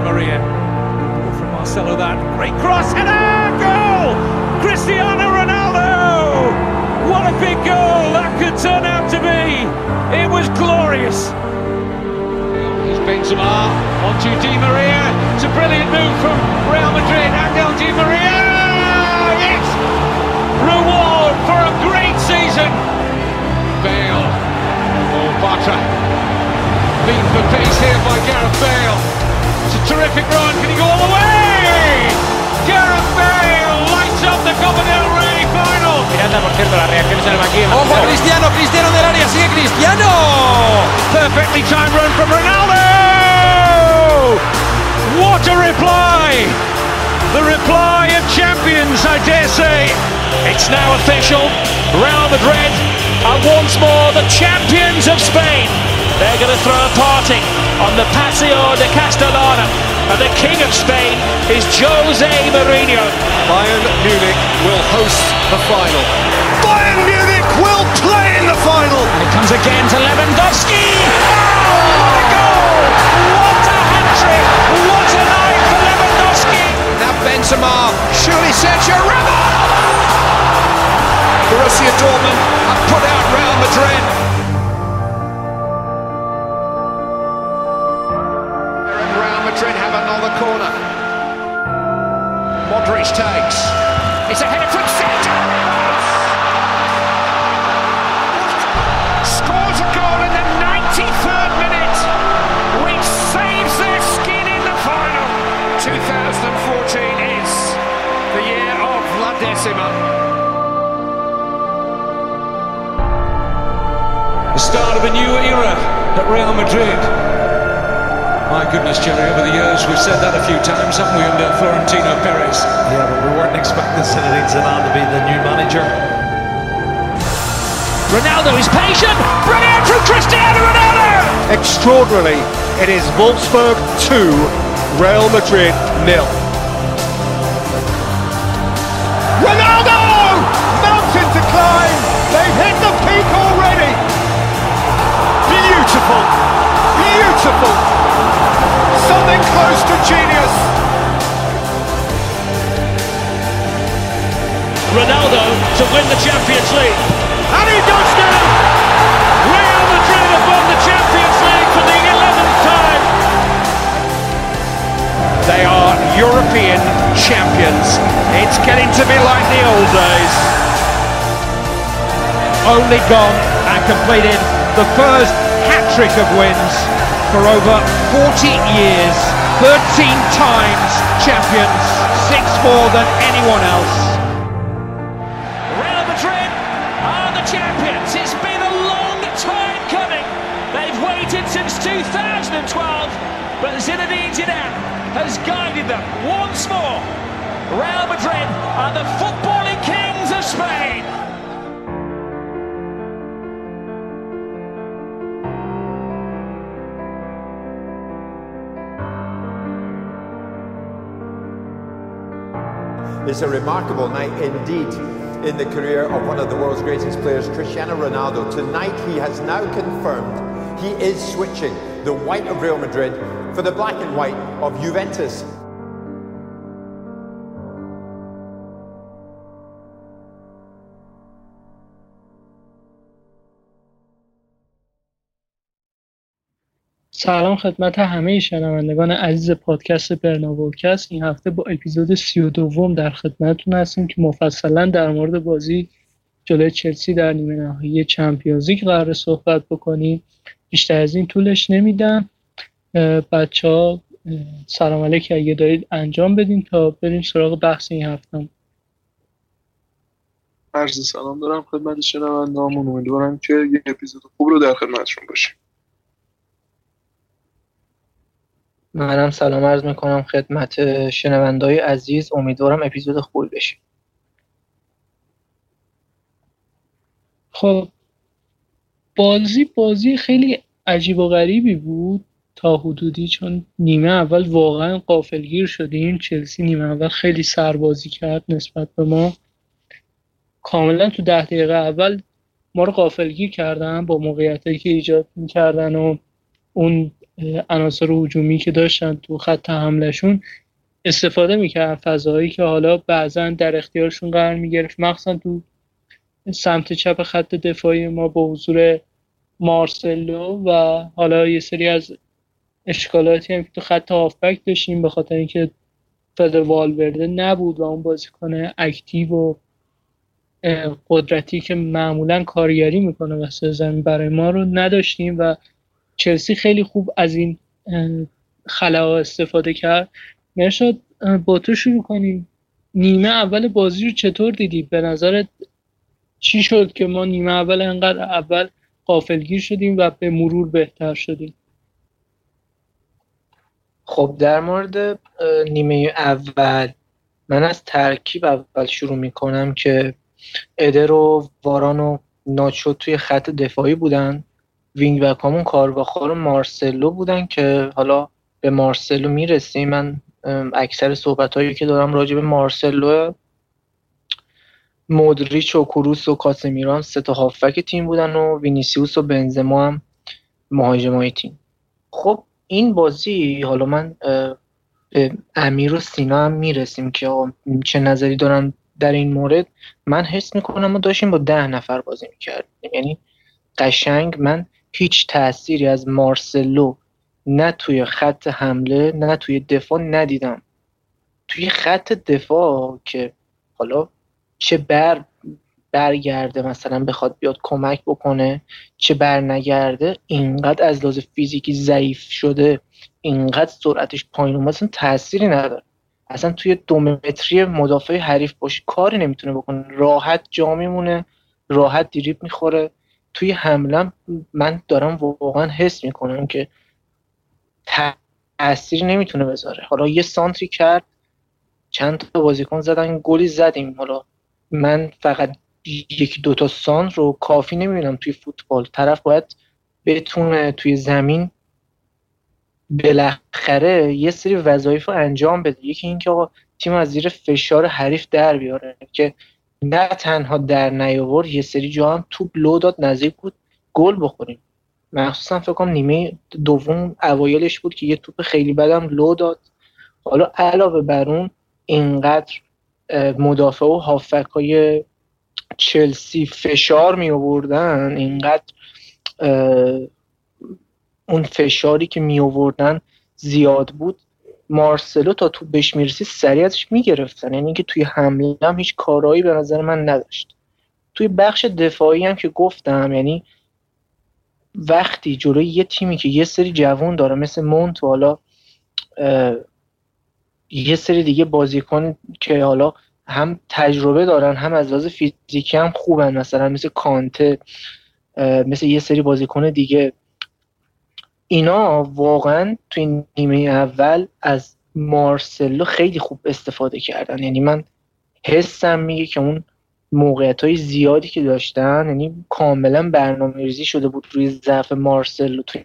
Di Maria. From Marcelo that great cross header goal! Cristiano Ronaldo! What a big goal that could turn out to be! It was glorious. Here's Benzema onto Di Maria. It's a brilliant move from Real Madrid. Angel Di Maria. Yes! Reward for a great season. Bale. Oh, Batra. Beat for pace here by Gareth Bale. It's a terrific run. Can he go all the way? Gareth Bale lights up the Copa del Rey final. Miranda, por cierto, las reacciones en el banquillo. Ojo a Cristiano, Cristiano del área, sigue Cristiano. Perfectly timed run from Ronaldo. What a reply! The reply of champions, I dare say. It's now official. Real Madrid are once more the champions of Spain. They're going to throw a party on the Paseo de Castellana. And the king of Spain is Jose Mourinho. Bayern Munich will host the final. Bayern Munich will play in the final. It comes again to Lewandowski. Oh, what a goal! What a hat-trick! What a night for Lewandowski! Now Benzema, surely Sergio Ramos. Borussia Dortmund have put out Real Madrid. The start of a new era at Real Madrid. My goodness, Jerry, over the years we've said that a few times, haven't we, under Florentino Perez? Yeah, but we weren't expecting Zinedine Zidane to be the new manager. Ronaldo is patient. Brilliant from Cristiano Ronaldo. Extraordinarily, it is Wolfsburg 2, Real Madrid nil. Beautiful! Beautiful! Something close to genius! Ronaldo to win the Champions League. And he does now! Real Madrid have won the Champions League for the 11th time! They are European champions. It's getting to be like the old days. Only gone and completed the first hat-trick of wins for over 40 years. 13 times champions, six more than anyone else. Real Madrid are the champions. It's been a long time coming. They've waited since 2012, but Zinedine Zidane has guided them once more. Real Madrid are the footballing kings of Spain. It's a remarkable night indeed in the career of one of the world's greatest players, Cristiano Ronaldo. Tonight he has now confirmed he is switching the white of Real Madrid for the black and white of Juventus. سلام خدمت همه شنوندگان عزیز پادکست برناوکست این هفته با اپیزود سی و دوم در خدمتتون هستیم که مفصلا در مورد بازی جلوی چلسی در نیمه نهایی چمپیونز لیگ قرار صحبت بکنیم. بیشتر از این طولش نمیدم. بچه ها سلام علیک اگه دارید انجام بدین تا بریم سراغ بحث این هفته. عرض سلام دارم خدمت شنوندهامون امیدوارم که یه اپیزود خوب رو در خدمتشون باشیم. منم سلام عرض می‌کنم خدمت شنوندهای عزیز. امیدوارم اپیزود خوبی بشه. خب بازی بازی خیلی عجیب و غریبی بود تا حدودی چون نیمه اول واقعا قافلگیر شدیم. چلسی نیمه اول خیلی سربازی کرد نسبت به ما. کاملا تو ده دقیقه اول ما رو قافلگیر کردن با موقعیتی که ایجاد می‌کردن و اون عناصر هجومی که داشتن تو خط حملشون استفاده می‌کردن. فضاهایی که حالا بعضا در اختیارشون قرار می‌گرفت. مخصوصا تو سمت چپ خط دفاعی ما با حضور مارسلو و حالا یه سری از اشکالاتی هم که تو خط هافبک داشتیم به خاطر اینکه فدر والورده نبود و اون بازیکن اکتیو و قدرتی که معمولا کارگری می‌کنه واسه زمین برای ما رو نداشتیم و چلسی خیلی خوب از این خلا استفاده کرد. مرشاد با تو شروع کنیم. نیمه اول بازی رو چطور دیدی؟ به نظرت چی شد که ما نیمه اول انقدر اول قافلگیر شدیم و به مرور بهتر شدیم؟ خب در مورد نیمه اول من از ترکیب اول شروع می‌کنم که ادر و واران و ناچو توی خط دفاعی بودن. wing back همون کارواخال و مارسلو بودن که حالا به مارسلو می‌رسیم. من اکثر صحبت هایی که دارم راجع به مارسلو مودریچ و کروس و کاسمیرو سه تا هافبک تیم بودن و وینیسیوس و بنزما هم مهاجمای تیم. خب این بازی حالا من به امیر و سینا هم می‌رسیم که چه نظری دارن در این مورد. من حس می‌کنم ما داشتیم با ده نفر بازی می‌کردیم. یعنی قشنگ من هیچ تأثیری از مارسلو نه توی خط حمله نه توی دفاع ندیدم. توی خط دفاع که حالا چه بر برگرده مثلا بخواد بیاد کمک بکنه چه بر نگرده اینقدر از لحاظ فیزیکی ضعیف شده اینقدر سرعتش پایین اومد اصلا تأثیری نداره. اصلا توی دو متری مدافع حریف باشه کاری نمی‌تونه بکنه. راحت جا میمونه راحت دیریب می‌خوره. توی حمله من دارم واقعا حس می‌کنم که تأثیری نمی‌تونه بذاره. حالا یه سانتری کرد چند تا بازیکن زدن گلی زدیم. حالا من فقط یکی دوتا سانت رو کافی نمی‌بینم توی فوتبال. طرف باید بتونه توی زمین بالاخره یه سری وظایف رو انجام بده. یکی اینکه آقا تیم از زیر فشار حریف در بیاره که نه تنها در نیاورد یه سری جا هم توپ لو داد نزدیک بود گل بخوریم. مخصوصا فکر کنم نیمه دوم اوایلش بود که یه توپ خیلی بدم لو داد. حالا علاوه بر اون اینقدر مدافع و هافک های چلسی فشار می آوردن اینقدر اون فشاری که می آوردن زیاد بود. مارسلو تا تو بهش می‌رسی سریع ازش می‌گرفتن. یعنی اینکه توی حمله هم هیچ کارایی به نظر من نداشت. توی بخش دفاعی هم که گفتم یعنی وقتی جلوی یه تیمی که یه سری جوان داره مثل مونت و حالا یه سری دیگه بازیکن که حالا هم تجربه دارن هم از لحاظ فیزیکی هم خوبن مثلا مثل کانته مثل یه سری بازیکن دیگه اینا واقعا توی نیمه اول از مارسلو خیلی خوب استفاده کردن. یعنی من حسم میگه که اون موقعیت های زیادی که داشتن یعنی کاملا برنامه ریزی شده بود روی ضعف مارسلو توی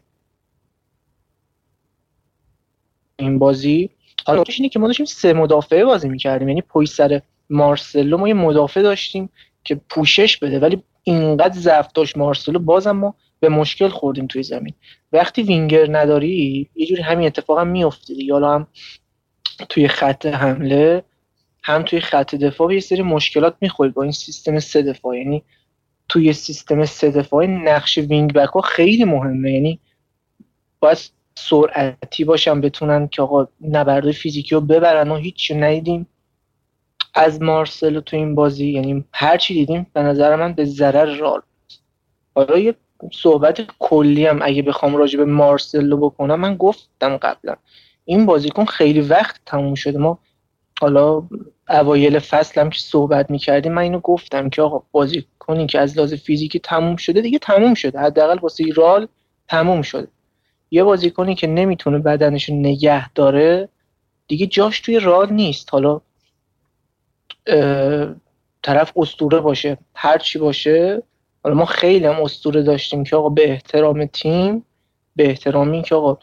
این بازی. حالا اینه که ما داشتیم سه مدافعه بازی می‌کردیم. یعنی پشت سر مارسلو ما یه مدافع داشتیم که پوشش بده ولی اینقدر ضعف داشت مارسلو. بازم ما به مشکل خوردیم توی زمین. وقتی وینگر نداری یه جوری همین اتفاق هم میفته دیگه. حالا هم توی خط حمله هم توی خط دفاع یه سری مشکلات می‌خوری با این سیستم سه دفاع. یعنی توی سیستم سه دفاع نقش wing back ها خیلی مهمه. یعنی باید سرعتی باشن بتونن که آقا نبرده فیزیکی رو ببرن و هیچ ندیدیم. از مارسلو تو این بازی یعنی هر چی دیدیم به نظر من به ضرر رال حالا یه صحبت کلی هم اگه بخوام راجع به مارسلو بکنم من گفتم قبلا این بازیکن خیلی وقت تموم شده. ما حالا اوایل فصل هم که صحبت می‌کردیم من اینو گفتم که آقا بازیکنی که از لحاظ فیزیکی تموم شده دیگه تموم شده. حداقل واسه رال تموم شده. یه بازیکنی که نمی‌تونه بدنش نگه داره دیگه جاش توی رال نیست. حالا طرف استوره باشه هر چی باشه حالا ما خیلی هم استوره داشتیم که آقا به احترام تیم به احترام این که آقا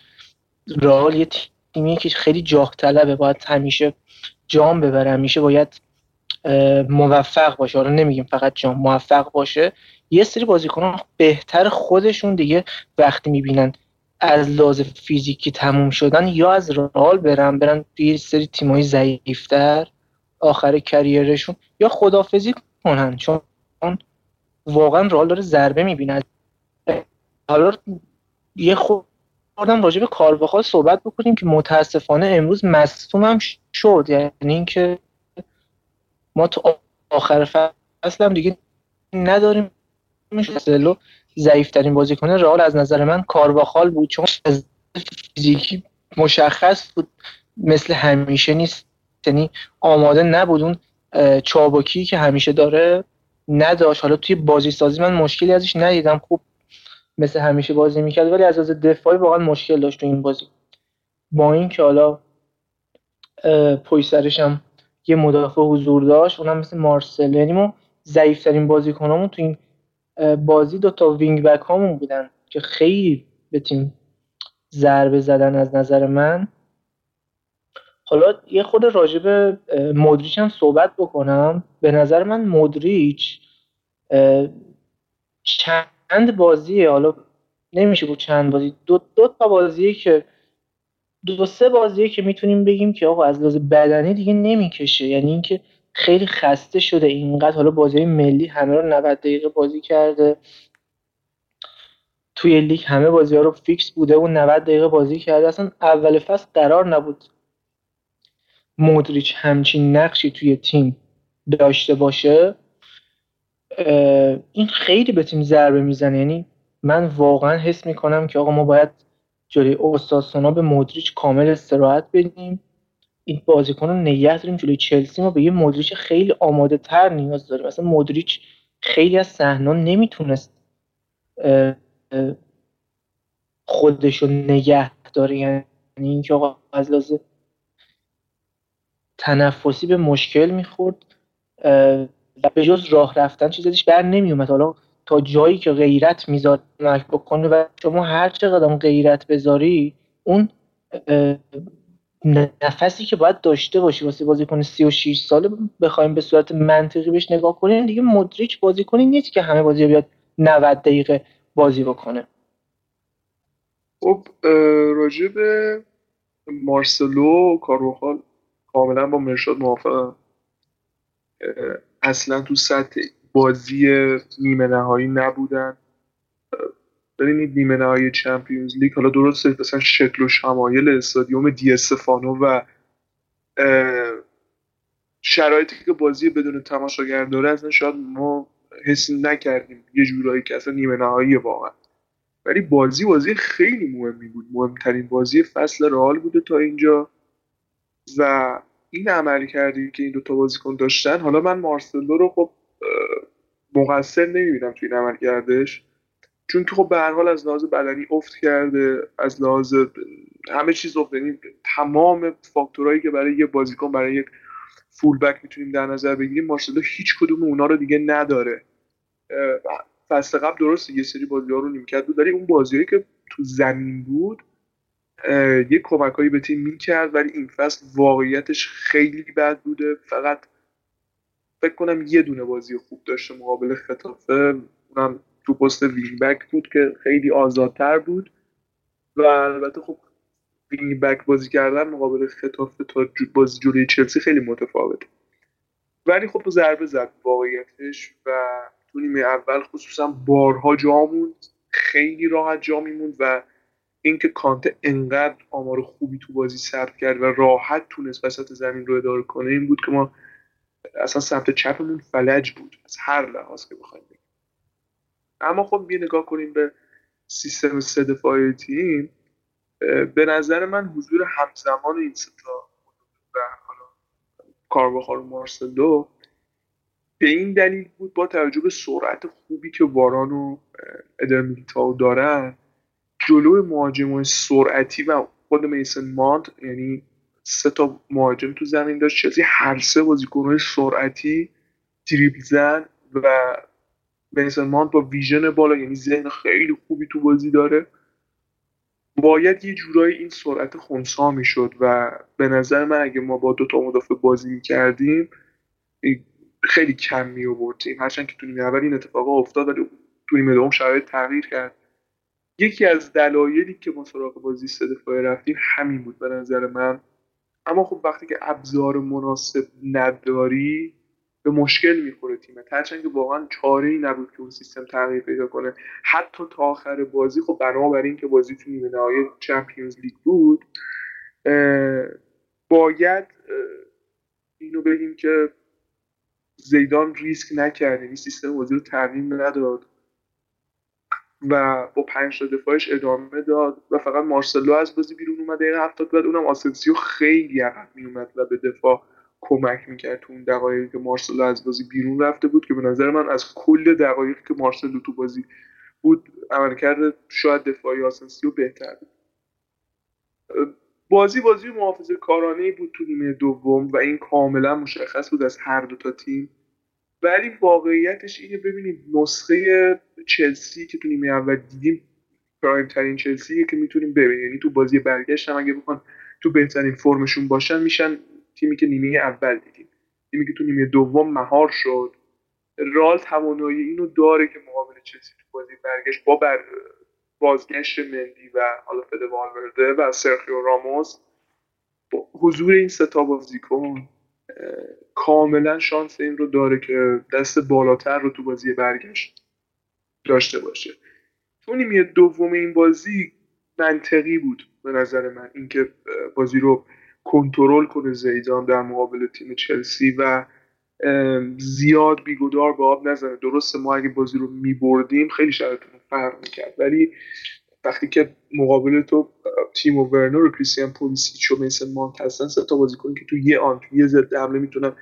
رئال یه تیمیه که خیلی جاه طلبه باید همیشه جام ببره همیشه باید موفق باشه. حالا نمیگیم فقط جام موفق باشه. یه سری بازیکنان بهتر خودشون دیگه وقتی می‌بینن از لحاظ فیزیکی تموم شدن یا از رال برن برن توی سری تیمایی ضعیفتر آخر کریرشون یا خدافزی کنن. چون واقعا رال داره ضربه می‌بینه. حالا یه خوردم راجع به کارواخال صحبت بکنیم که متاسفانه امروز مصوم هم شد. یعنی اینکه ما تو آخر فصل هم دیگه نداریم. سلو ضعیفترین بازیکن رئال از نظر من کارواخال بود. چون از فیزیکی مشخص بود. مثل همیشه نیست. یعنی آماده نبود اون چابکی که همیشه داره نداشت. حالا توی بازی سازی من مشکلی ازش ندیدم. خوب مثل همیشه بازی می‌کرد ولی از از دفاعی واقعا مشکل داشت تو این بازی. با اینکه حالا پای سرش هم یه مدافع حضور داشت اونم مثل مارسل یعنی ما ضعیفترین بازیکنامون تو این بازی دو تا وینگ بک هامون بودن که خیلی به تیم ضربه زدن از نظر من. حالا یه خود راجع به مدریچ هم صحبت بکنم. به نظر من مدریچ چند بازیه حالا نمیشه بود چند بازی دو, دو تا بازیه که دو سه بازیه که می‌تونیم بگیم که آقا از لحاظ بدنی دیگه نمی‌کشه. یعنی اینکه خیلی خسته شده اینقدر حالا بازی ملی همه رو 90 دقیقه بازی کرده. توی لیگ همه بازی ها رو فیکس بوده و 90 دقیقه بازی کرده. اصلا اول فصل قرار نبود مودریچ همچین نقشی توی تیم داشته باشه این خیلی به تیم ضربه می‌زنه. یعنی من واقعا حس می‌کنم که آقا ما باید جلوی استاسونا به مودریچ کامل استراحت بدیم. این بازیکن رو نگه داریم جلوی چلسی. ما به یه مودریچ خیلی آماده تر نیاز داریم. مثلا مودریچ خیلی از صحنه نمی‌تونست خودش رو نگه داره. یعنی اینکه آقا از لحاظ تنفسی به مشکل می‌خورد و به جز راه رفتن چیزش بر نمیومد حالا تا جایی که غیرت میذار بکنه و شما هر چقدر غیرت بذاری اون نفسی که باید داشته باشی واسه بازیکن 36 ساله بخوایم به صورت منطقی بهش نگاه کنیم دیگه مدریچ بازیکنی نیست که همه بازی بیاد 90 دقیقه بازی بکنه. خب راجع به مارسلو کاروخال کاملا با مرشاد موافقم. اصلا تو سطح بازی نیمه نهایی نبودن. ببینید نیمه نهایی چمپیونز لیگ حالا درسته مثلا شکل و شمایل استادیوم دی استفانو و شرایطی که بازی بدون تماشاگر داره اصلا شاید ما حس نکردیم یه جورایی که اصلا نیمه نهایی واقعا. ولی بازی بازی خیلی مهمی بود. مهمترین بازی فصل رئال بوده تا اینجا. و این عمل کردی که این دوتا بازیکن داشتن حالا من مارسلو رو خب مقصر نمی‌بینم توی این عمل کردش. چون که خب به هر حال از لحاظ بدنی افت کرده از لحاظ همه چیز افت یعنی تمام فاکتورهایی که برای یه بازیکن برای یک فول بک می‌تونیم در نظر بگیریم مارسلو هیچ کدوم اونا رو دیگه نداره. فصل قبل درست یه سری بازی ها رو نیمکت داری اون بازیهایی که تو زمین بود یه کمکهایی به تیم می‌کرد ولی این فصل واقعیتش خیلی بد بوده. فقط فکر کنم یه دونه بازی خوب داشته مقابل ختافه. اونم تو پست wing back بود که خیلی آزادتر بود. و البته خب wing back بازی کردن مقابل ختافه تا بازی جلوی چلسی خیلی متفاوته. ولی خب ضربه زد واقعیتش و تو نیمه اول خصوصا بارها جا موند. خیلی راحت جا میموند و اینکه کانته انقدر آمار خوبی تو بازی ثبت کرد و راحت تونست وسط زمین رو اداره کنه این بود که ما اصلا سمت چپمون فلج بود از هر لحاظ که بخوایم بگیم. اما خب یه نگاه کنیم به سیستم سه دفاعی تیم به نظر من حضور همزمان این ستا و حالا و مارسلو به این دلیل بود با توجه به سرعت خوبی که واران و ادرمیلیتاو دارن جلوی مهاجم سرعتی و خود میسن ماند یعنی سه تا مهاجم تو زمین داشت. چلسی هر سه بازیکنهای سرعتی دریبل زن و میسن ماند با ویژن بالا یعنی ذهن خیلی خوبی تو بازی داره. باید یه جورایی این سرعت خونسا می‌شد و به نظر من اگه ما با دو تا مدافع بازی می‌کردیم خیلی کم می آوردیم هرچند که تو نیمه اول این اتفاق افتاد ولی تو نیمه دوم شرایط تغییر کرد. یکی از دلایلی که ما سراغ بازی سه رفتیم همین بود به نظر من. اما خب وقتی که ابزار مناسب نداری به مشکل می‌خوره تیمت هرچند که واقعا چاره ای نبود که اون سیستم تغییر پیدا کنه. حتی تا آخر بازی خب بنابر این که بازی تو نیمه نهایی چمپیونز لیگ بود باید اینو بگیم که زیدان ریسک نکرد. یعنی سیستم بازی رو تغییر نداد. و با پنج تا دفاعش ادامه داد و فقط مارسلو از بازی بیرون اومد دقیقه هفتاد بعد اونم آسنسیو خیلی عقب میومد و به دفاع کمک می‌کرد تو اون دقایقی که مارسلو از بازی بیرون رفته بود که به نظر من از کل دقایقی که مارسلو تو بازی بود کرده شاید دفاعی آسنسیو بهتر بود. بازی بازی محافظه کارانه بود تو نیمه دوم و این کاملا مشخص بود از هر دو تا تیم ولی واقعیتش اینه ببینید نسخه چلسی که تو نیمه اول دیدیم پرایم ترین چلسی که می‌تونیم ببینیم. یعنی تو بازی برگشت هم اگه بخوان تو بهترین فرمشون باشن میشن تیمی که نیمه اول دیدیم. تیمی که تو نیمه دوم مهار شد. رال توانایی اینو داره که مقابل چلسی تو بازی برگشت با بر بازگشت مندی و حالا فد والورده و سرخیو راموس. با حضور این ستا بازیکن کاملا شانس این رو داره که دست بالاتر رو تو بازی برگشت داشته باشه. تو نیمه دوم این بازی منطقی بود به نظر من. اینکه بازی رو کنترل کنه زیدان در مقابل تیم چلسی و زیاد بیگدار به آب نزنه. درسته ما اگه بازی رو میبردیم خیلی شرایطمون فرق می‌کرد. ولی وقتی که مقابل تو تیم و ورنر و کریستیان پولیسیچ و میسن مانت هستن سه تا بازیکن که تو یه آن تو یه ضد حمله می‌تونن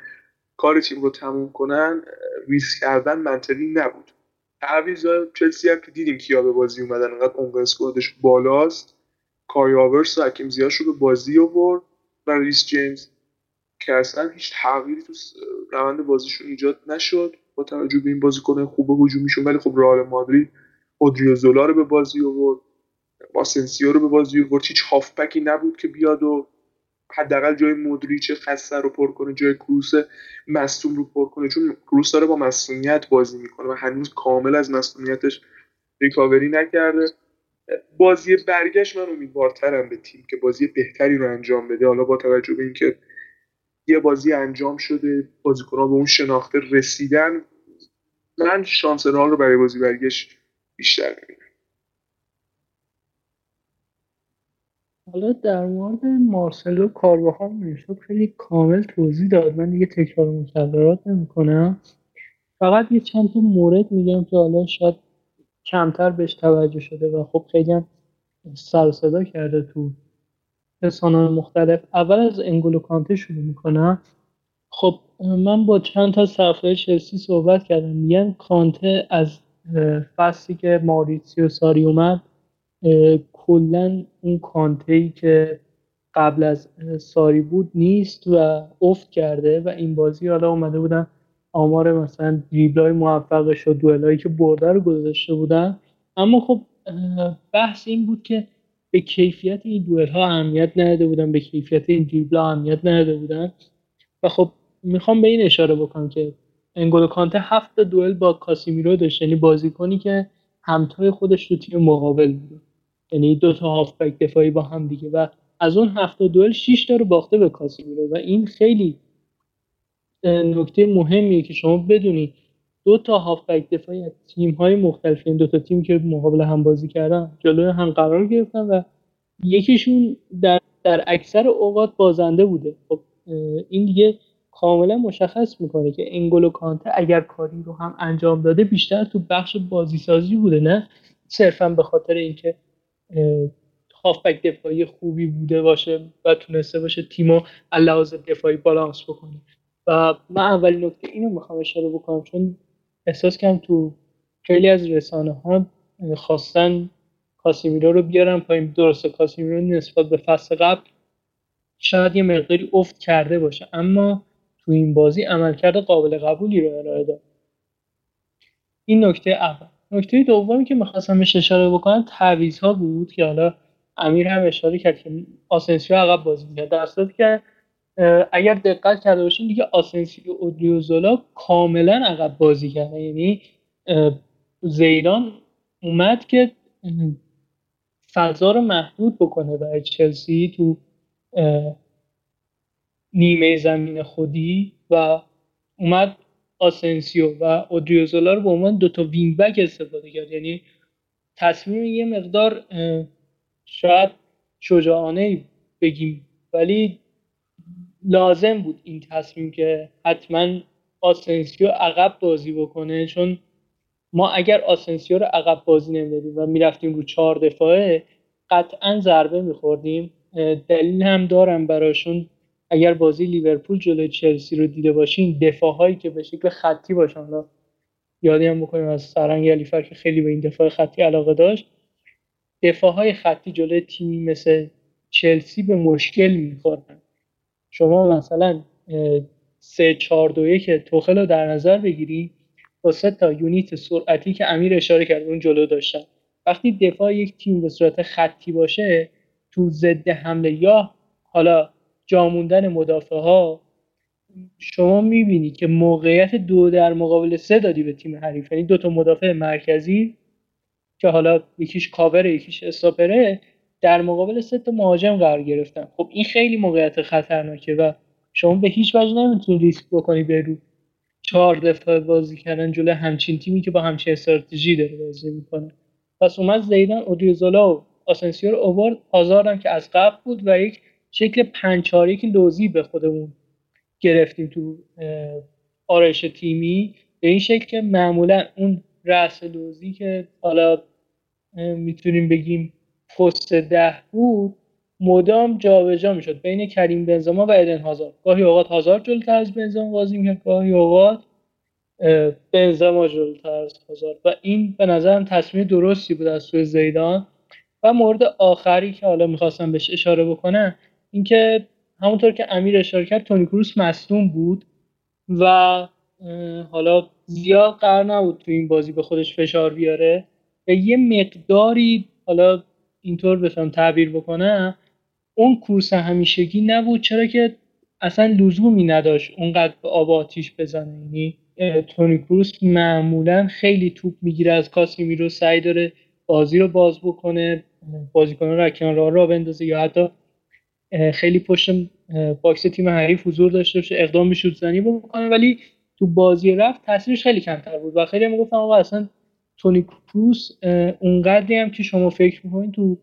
کار تیم رو تموم کنن ریسک کردن منطقی نبود. تعویض چلسی هم که دیدیم کیا به بازی اومدن انقدر عمق اسکوادش بالاست. کای آورس و حکیم رو به بازی آورد و ریس جیمز که اصلا هیچ تغییری تو روند بازیشون ایجاد نشد. با توجه به این بازیکن خوب هجومیشون ولی خب رئال مادرید زولا رو به بازی آورد. باسنسیو رو به بازی آورد. هیچ هافبکی نبود که بیاد و حداقل جای مودریچ خسته رو پر کنه جای کروس مصوم رو پر کنه. چون کروس داره با مصومیت بازی می‌کنه و هنوز کامل از مصومیتش ریکاوری نکرده. بازی برگشت من امیدوارترم به تیم که بازی بهتری رو انجام بده. حالا با توجه به اینکه یه بازی انجام شده بازیکنها به اون شناخته رسیدن من شانس رال رو برای بازی برگشت بیشتر می‌بینم. حالا در مورد مارسلو کارواها می‌شد خیلی کامل توضیح داد. من دیگه تکرار مکررات نمی‌کنم. فقط یه چند تا مورد میگم که حالا شاید کمتر بهش توجه شده و خب خیلی هم سر صدا کرده تو رسانه مختلف. اول از انگولو کانته شروع می‌کنم. خب من با چند تا صفحه چلسی صحبت کردم. میگن کانته از فصلی که ماریسیو ساری اومد کلا اون کانته ای که قبل از ساری بود نیست و افت کرده و این بازی حالا اومده بودن آمار مثلا دریبلای موفقش و دوئلایی که برده رو گذاشته بودن. اما خب بحث این بود که به کیفیت این دوئل ها اهمیت نداده بودن به کیفیت این دریبلا اهمیت نداده بودن. و خب می‌خوام به این اشاره بکنم که انگولو کانته هفت دوئل با کاسیمیرو داشت یعنی بازیکنی که همتای خودش تو تیم مقابل بود. یعنی دو تا هافبک دفاعی با هم دیگه و از اون هفت دوئل 6 تا رو باخته به کاسیمیرو و این خیلی نکته مهمیه که شما بدونی دو تا هافبک دفاعی از تیم های مختلف این دو تا تیم که مقابل هم بازی کردن جلوی هم قرار گرفتن و یکیشون در, در اکثر اوقات بازنده بوده. خب این دیگه کاملا مشخص می‌کنه که انگولو کانته اگر کاری رو هم انجام داده بیشتر تو بخش بازی سازی بوده نه صرفا به خاطر اینکه هافبک دفاعی خوبی بوده باشه و تونسته باشه تیمو لحاظ دفاعی بالانس بکنه. و من اولین نکته اینو می‌خوام اشاره بکنم چون احساس کردم تو خیلی از رسانه ها خواستن کاسیمیرو رو بیارن پایین. درسته کاسیمیرو نسبت به فصل قبل شاید یه مقداری افت کرده باشه اما تو این بازی عملکرد قابل قبولی رو ارائه داد. این نکته اول. نکته دومی که می‌خواستم بهش اشاره بکنم تعویض ها بود که حالا امیر هم اشاره کرد که آسنسیو عقب بازی می‌کرد. در صورتی که اگر دقت کرده باشین دیگه آسنسیو اودریوزولا کاملا عقب بازی کرده یعنی زیدان اومد که فضا رو محدود بکنه برای چلسی تو نیمه زمین خودی و اومد آسنسیو و اودریوزولا رو به عنوان دوتا wing back استفاده کرد. یعنی تصمیم یه مقدار شاید شجاعانه بگیم ولی لازم بود این تصمیم که حتما آسنسیو عقب بازی بکنه. چون ما اگر آسنسیو رو عقب بازی نمی‌دادیم و می‌رفتیم رو چهار دفاعه قطعا ضربه میخوردیم. دلیل هم دارم براشون. اگر بازی لیورپول جلوی چلسی رو دیده باشین دفاع هایی که به شکل خطی باشن یادی هم بکنیم از سرهنگ علیفر که خیلی به این دفاع خطی علاقه داشت دفاع های خطی جلوی تیمی مثل چلسی به مشکل می‌خورن. شما مثلا سه چهار دو یک توخل رو در نظر بگیری با سه تا یونیت سرعتی که امیر اشاره کرد اون جلو داشتن. وقتی دفاع یک تیم به صورت خطی باشه تو ضد حمله یا حالا جاموندن مدافع ها شما می‌بینی که موقعیت دو در مقابل سه دادی به تیم حریف. یعنی دو تا مدافع مرکزی که حالا یکیش کاور یکیش استاپره در مقابل سه تا مهاجم قرار گرفتن. خب این خیلی موقعیت خطرناکه و شما به هیچ وجه نمی‌تونی ریسک بکنی برو چهار دفعه بازی کردن جلو همچین تیمی که با همچین استراتژی داره بازی می‌کنه. پس اومد زیدان اودریوزولا و آسنسیو رو اوورد. آزاردم که از قبل بود و یک شکل پنچاری که لوزی به خودمون گرفتیم تو آرش تیمی به این شکل که معمولا اون رأس لوزی که حالا می‌تونیم بگیم پست ده بود مدام جابجا می‌شد بین کریم بنزما و ادن هازارد. گاهی اوقات هازارد جلوتر از بنزما بازی می‌کرد گاهی اوقات بنزما جلوتر از هازارد. و این به نظرم تصمیم درستی بود از سوی زیدان. و مورد آخری که حالا می‌خواستم بهش اشاره بکنم اینکه همونطور که امیر اشاره کرد تونی کروس مصدوم بود و حالا زیاد قرار نبود تو این بازی به خودش فشار بیاره. و یه مقداری حالا اینطور بتونم تعبیر بکنم اون کروس همیشگی نبود. چرا که اصلا لزومی نداشت اونقدر به آب آتیش بزنه. یعنی تونی کروس معمولا خیلی توپ می‌گیره از کاسی رو سعی داره بازی رو باز بکنه بازیکن رو کنار راه را بندازه یا حتی خیلی پشت box تیم حریف حضور داشته باشه اقدام به شوت زنی بکنه. ولی تو بازی رفت تاثیرش خیلی کمتر بود و خیلی هم گفتم آقا اصلا تونی کروس اونقدری هم که شما فکر می‌کنید تو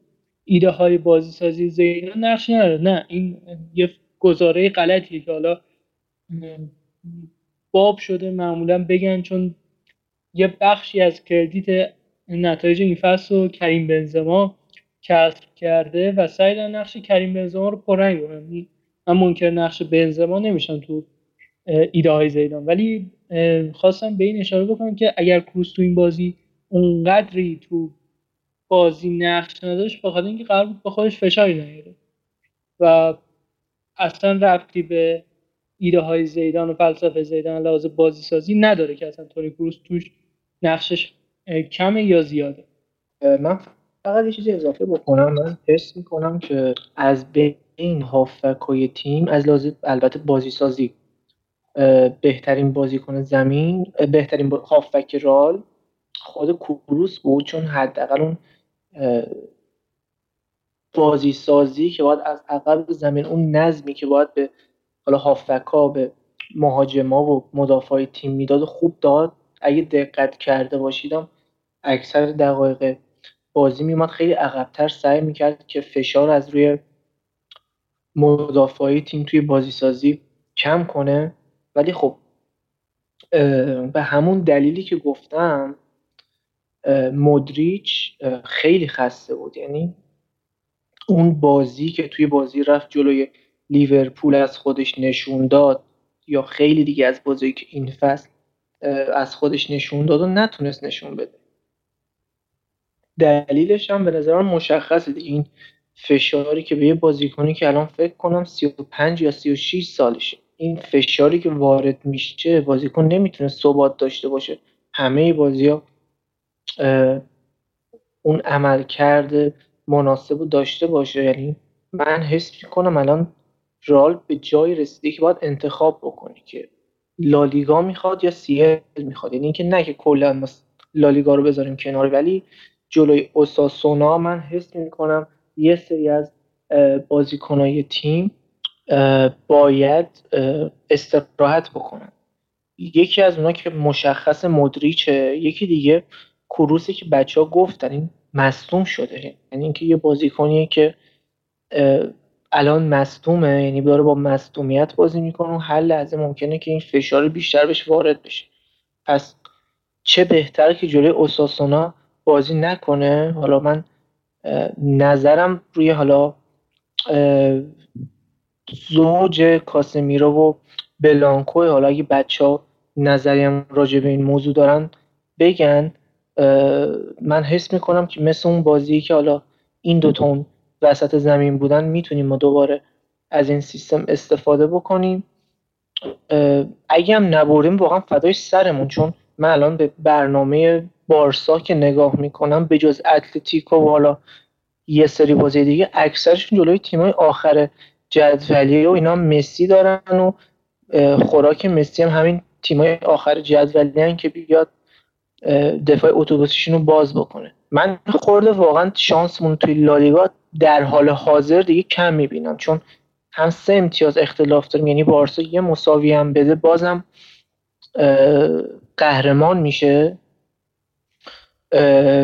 ایده های بازی سازی زیدان نقش نداره. نه این یه گزاره غلطیه که حالا باب شده معمولا بگن چون یه بخشی از credit نتایج این فصل و کریم بنزما کسب کرده و سعی دارن نقش کریم بنزما رو پررنگ بکنن من منکر نقش بنزما نمیشم تو ایده های زیدان. ولی خواستم به این اشاره بکنم که اگر کروس تو این بازی اونقدری تو بازی نقش نداشت بخاطر اینکه قرار بود با خودش فشاری نیاره. و اصلا رفتی به ایده های زیدان و فلسفه زیدان لحاظ بازی سازی نداره که اصلا تونی کروس توش نقشش کمه یا زیاده. من فقط یه چیزی اضافه بکنم من حس می‌کنم که از بین هافک تیم از لحاظ البته بازی سازی بهترین بازیکن زمین بهترین هافک رال خود کوروس بود چون حداقل اون بازی سازی که باید از عقب زمین اون نظمی که باید به حالا هافکا به مهاجما و مدافع تیم می‌داد خوب داد. اگه دقت کرده باشیدم اکثر دقایق بازی میومد خیلی عقبتر سعی می‌کرد که فشار از روی مدافعی تیم توی بازی سازی کم کنه. ولی خب به همون دلیلی که گفتم مدریچ خیلی خسته بود. یعنی اون بازی که توی بازی رفت جلوی لیورپول از خودش نشون داد یا خیلی دیگه از بازی که این فصل از خودش نشون داد و نتونست نشون بده. دلیلش هم به نظرم مشخصه دیگه. این فشاری که به یه بازیکنی که الان فکر کنم 35 یا 36 سالشه این فشاری که وارد میشه بازیکن نمی‌تونه ثبات داشته باشه. همه بازی ها اون عمل کرده مناسب داشته باشه. یعنی من حس می‌کنم الان رال به جای رسیده که باید انتخاب بکنی که لالیگا می‌خواد یا سی می‌خواد. یعنی اینکه نه که کلا لالیگا رو بذاریم کنار ولی جلوی اوساسونا من حس می‌کنم یه سری از بازیکنهای تیم باید استراحت بکنن. یکی از اونا که مشخص مدریچه یکی دیگه کروسی که بچه ها گفتن این مصدوم شده. یعنی اینکه یه بازیکنیه که الان مصدومه یعنی داره با مصدومیت بازی می‌کنه و هر لحظه ممکنه که این فشار بیشتر بهش وارد بشه. پس چه بهتره که جلوی اوساسونا بازی نکنه. حالا من نظرم روی حالا زوج کاسمیرو و بلانکو حالا اگه بچه ها نظریم راجع به این موضوع دارن بگن من حس می‌کنم که مثل اون بازی که حالا این دوتون وسط زمین بودن می‌تونیم ما دوباره از این سیستم استفاده بکنیم. اگه هم نبریم واقعا فدای سرمون چون من الان به برنامه بارسا که نگاه می‌کنم به جز اتلتیکو و حالا یه سری بازی دیگه اکثرشون جلوی تیمای آخر جدولیه و اینا مسی دارن و خوراک مسی هم همین تیمای آخر جدولی که بیاد دفاع اتوبوسیشون رو باز بکنه. من خورده واقعا شانسمون توی لالیگا در حال حاضر دیگه کم می‌بینم چون هم سه امتیاز اختلاف داریم یعنی بارسا یه مساوی هم بده بازم قهرمان میشه.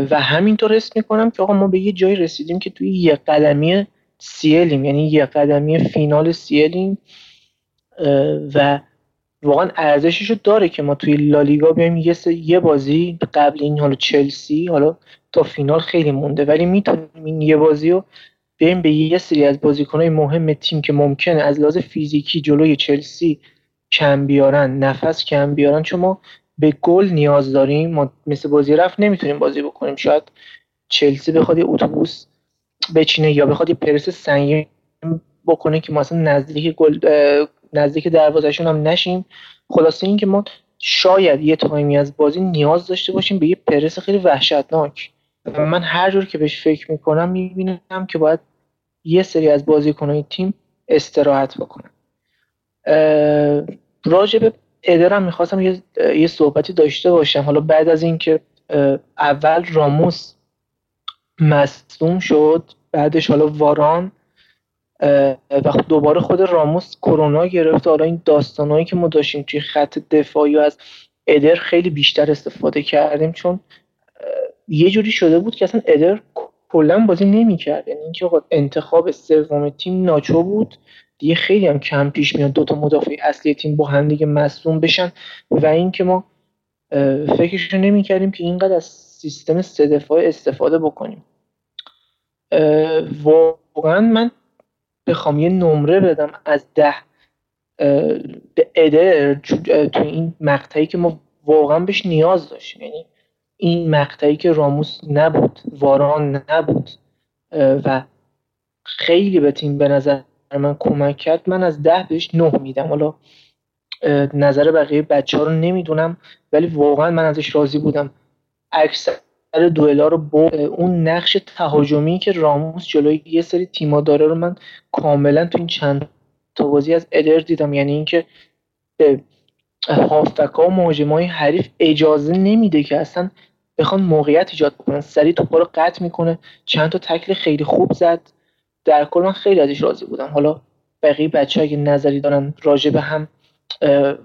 و همینطور حس می‌کنم که آقا ما به یه جایی رسیدیم که توی یه قدمی سیلیم یعنی یه قدمی فینال سیلیم و واقعا ارزشش رو داره که ما توی لالیگا بیایم یه, یه بازی قبل این حالا چلسی حالا تا فینال خیلی مونده ولی می‌تونیم این یه بازی رو بیایم به یه سری از بازیکنهای مهم تیم که ممکنه از لحاظ فیزیکی جلوی چلسی کم بیارن نفس کم بیارن چون ما به گل نیاز داریم ما مثل بازی رفت نمی‌تونیم بازی بکنیم. شاید چلسی بخواد یه اتوبوس بچینه یا بخواد یه پرس سنگین بکنه که ما اصلا نزدیک گل نزدیک دروازهشون هم نشیم. خلاصه اینکه ما شاید یه تایمی از بازی نیاز داشته باشیم به یه پرس خیلی وحشتناک. من هر جور که بهش فکر می‌کنم می‌بینم که باید یه سری از بازیکنهای تیم استراحت بکنن. راجع به ادرم می‌خواستم یه،, یه صحبتی داشته باشم. حالا بعد از اینکه اول راموس مصدوم شد بعدش حالا واران و خب دوباره خود راموس کرونا گرفت حالا این داستانهایی که ما داشتیم توی خط دفاعی و از ادر خیلی بیشتر استفاده کردیم چون یه جوری شده بود که اصلا ادر کلا بازی نمی‌کرد. یعنی اینکه انتخاب سوم تیم ناچو بود. دیگه خیلی هم کم پیش میاد. دوتا مدافع اصلی تیم با هم دیگه مصدوم بشن و اینکه ما فکرش نمی کردیم که اینقدر از سیستم سه دفاع استفاده بکنیم. واقعا من بخوام یه نمره بدم از ده به ادر تو این مقطعی که ما واقعا بهش نیاز داشتیم. یعنی این مقطعی که راموس نبود واران نبود و خیلی به تیم به نظر من کمک کرد. من از ده بهش نه میدم. حالا نظر بقیه بچه ها رو نمی‌دونم ولی واقعا من ازش راضی بودم. اکثر دوئلا رو با اون نقش تهاجمی که راموس جلوی یه سری تیما داره رو من کاملا تو این چند تا بازی از ادر دیدم. یعنی اینکه به هافبکا و مهاجمای حریف اجازه نمیده که اصلا بخوان موقعیت ایجاد بکنن سریع توپا رو قطع می‌کنه. چند تا تکل خیلی خوب زد. در کل من خیلی ازش راضی بودم. حالا بقیه بچه اگه نظری دارن راجع به هم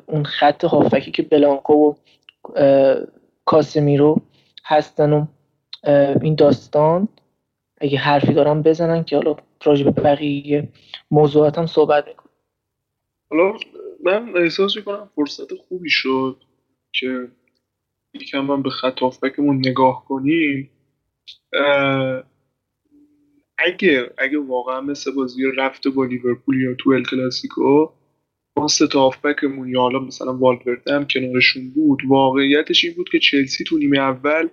اون خط هافکی که بلانکو و کاسمیرو هستن و این داستان اگه حرفی دارن بزنن که حالا راجع به بقیه موضوعات هم صحبت می‌کنم حالا من احساس می‌کنم فرصت خوبی شد که یکم من به خط هافبکمون نگاه کنیم. اگه اگه واقعا مثل بازی رفته با لیورپول یا تو ال کلاسیکو ما سه تا هافبکمون یا حالا مثلا والورده هم کنارشون بود واقعیتش این بود که چلسی تو نیمه اول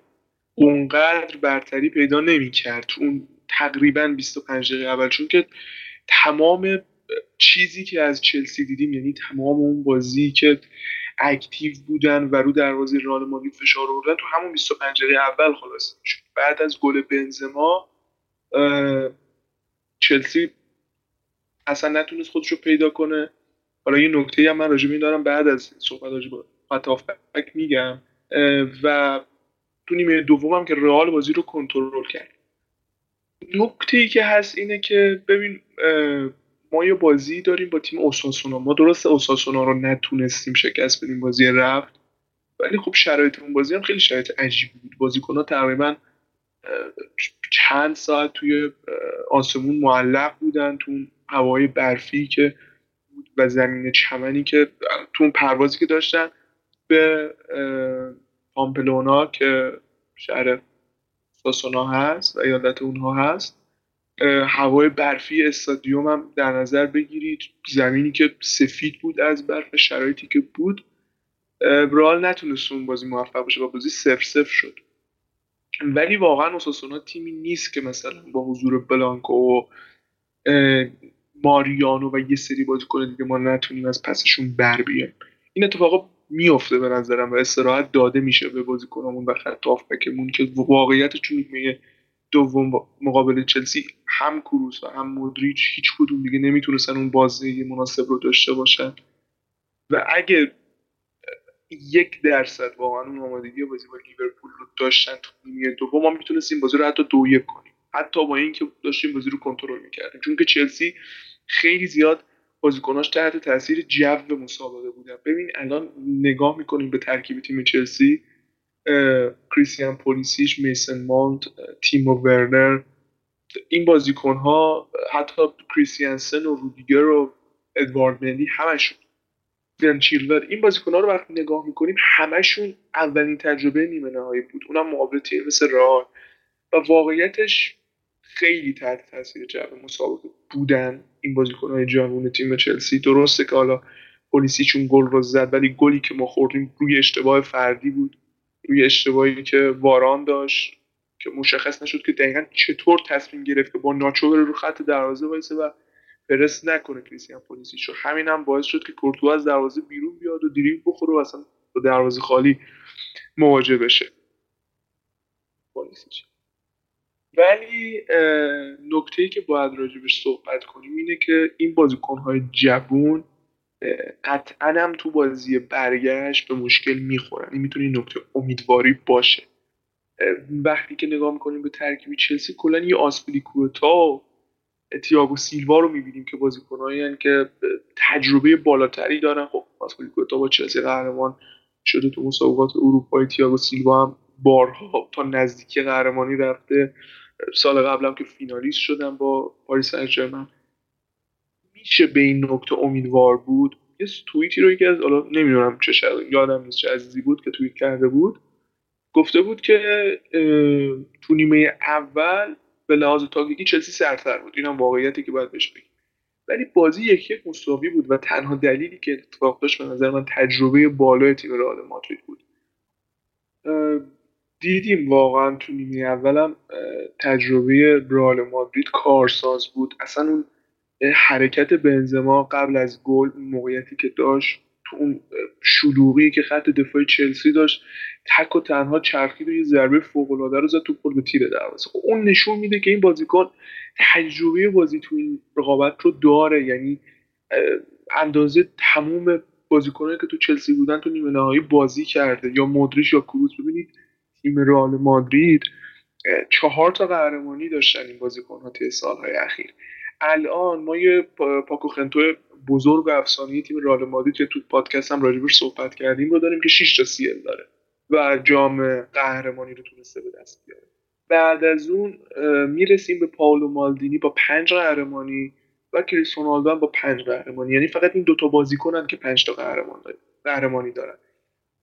اونقدر برتری پیدا نمی‌کرد. اون تقریبا 25 دقیقه اول چون که تمام چیزی که از چلسی دیدیم یعنی تمام اون بازی که اکتیو بودن و رو دروازه رئال مادرید فشار آوردن تو همون 25 دقیقه اول خلاص شد بعد از گل بنزما چلسی اصلا نتونست خودش رو پیدا کنه. حالا یه نکته هم من راجع دارم بعد از صحبت راجع به میگم. و تو نیمه دومم که رئال بازی رو کنترل کرد. نکته ای که هست اینه که ببین ما یه بازی داریم با تیم اوساسونا. ما درست اوساسونا رو نتونستیم شکست بدیم بازی رفت. ولی خب شرایط اون بازی هم خیلی شرایط عجیبی بود. بازیکن‌ها تقریبا چند ساعت توی آسمون معلق بودن تو هوای برفی که بود و زمین چمنی که تو اون پروازی که داشتن به پامپلونا که شهر ساسونا هست و ایالت اونها هست هوای برفی استادیوم هم در نظر بگیرید. زمینی که سفید بود از برف شرایطی که بود برال نتونست اون بازی موفق باشه. و بازی سف سف شد. ولی واقعا اوساسونا تیمی نیست که مثلا با حضور بلانکو و ماریانو و یه سری بازیکن دیگه ما نتونیم از پسشون بر بیایم این اتفاقا میفته به نظرم و استراحت داده میشه به بازیکنامون و خط بکمون که واقعیت چون دوم مقابل چلسی هم کروس و هم مودریچ هیچ کدوم دیگه نمی‌تونستن اون بازی مناسب رو داشته باشن. و اگه یک درصد واقعا اون آمادگی بازی با لیورپول رو داشتن تو نیمه دوم ما می‌تونستیم بازی رو حتی دو یک کنیم. حتی با اینکه داشتیم بازی رو کنترل می‌کردیم. چون که چلسی خیلی زیاد بازیکناش تحت تاثیر جو مسابقه بودن. ببین الان نگاه می‌کنیم به ترکیب تیم چلسی کریستیان پولیسیش میسن مانت تیمو ورنر. این بازیکن ها حتی کریستیانسن و رودیگر و ادوارد مندی همشون چیلور این بازیکن ها رو وقتی نگاه می‌کنیم همشون اولین تجربه نیمه نهایی بود. اونم مقابل تیم مثل رئال. و واقعیتش خیلی تحت تاثیر جو مسابقه بودن این بازیکن های جوون تیم چلسی. درسته که حالا پلیسی چون گل رو زد ولی گلی که ما خوردیم روی اشتباه فردی بود. روی اشتباهی که واران داشت که مشخص نشد که دقیقا چطور تصمیم گرفت که با ناچو رو خط دروازه وایسه و پرس نکنه کریستیان پولیسیچ همین هم باعث شد که کورتوا از دروازه بیرون بیاد و دریبل بخوره و اصلا با دروازه خالی مواجه بشه. پولیسیچ ولی نکته ای که باید راجبش صحبت کنیم اینه که این بازیکنهای جوون قطعا هم تو بازی برگشت به مشکل می‌خورن. این می‌تونه نکته امیدواری باشه. وقتی که نگاه می‌کنیم به ترکیب چلسی کلا یه آسپلیکوتا تییاگو سیلوا رو می‌بینیم که بازیکنایی که تجربه بالاتری دارن. خب آسپلیکوتا با چلسی قهرمان شده تو مسابقات اروپایی تییاگو سیلوا هم بارها تا نزدیکی قهرمانی رفته. سال قبلم که فینالیست شدن با پاریس سن میشه به این نکته امیدوار بود؟ یه توییتی رو یکی از حالا نمی‌دونم چه یادم نیست چه عزیزی بود که توییت کرده بود. گفته بود که تو نیمه اول به لحاظ تاکتیکی چلسی سرتر بود. اینم واقعیتی که باید بهش بگیم. ولی بازی یکی یک مساوی بود و تنها دلیلی که اتفاق داشت به نظر من تجربه بالای تیم رئال مادرید بود. دیدیم واقعا تو نیمه اولم تجربه رئال مادرید کارساز بود. اصلا اون حرکت بنزما قبل از گل موقعیتی که داشت تو اون شلوغی که خط دفاع چلسی داشت تک و تنها چرخید و یه ضربه فوق العاده رو زد تو پل به تیر دروازه. خب اون نشون میده که این بازیکن تجربه بازی تو این رقابت رو داره. یعنی اندازه تموم بازیکنایی که تو چلسی بودن تو نیمه نهایی بازی کرده. یا مدریش یا کروس ببینید تیم رئال مادرید چهار تا قهرمانی داشتن این بازیکن ها طی سالهای اخیر. الان ما یه پاکو خنتو بزرگ و افسانه تیم رئال مادرید که تو پادکست هم راجبش صحبت کردیم رو داریم که 6 تا سیل داره. و جام قهرمانی رو تونسته به دست بیاره. بعد از اون می‌رسیم به پاولو مالدینی با پنج قهرمانی و کریس رونالدو با پنج قهرمانی. یعنی فقط این دوتا بازیکنن که پنج تا قهرمان قهرمانی دارن.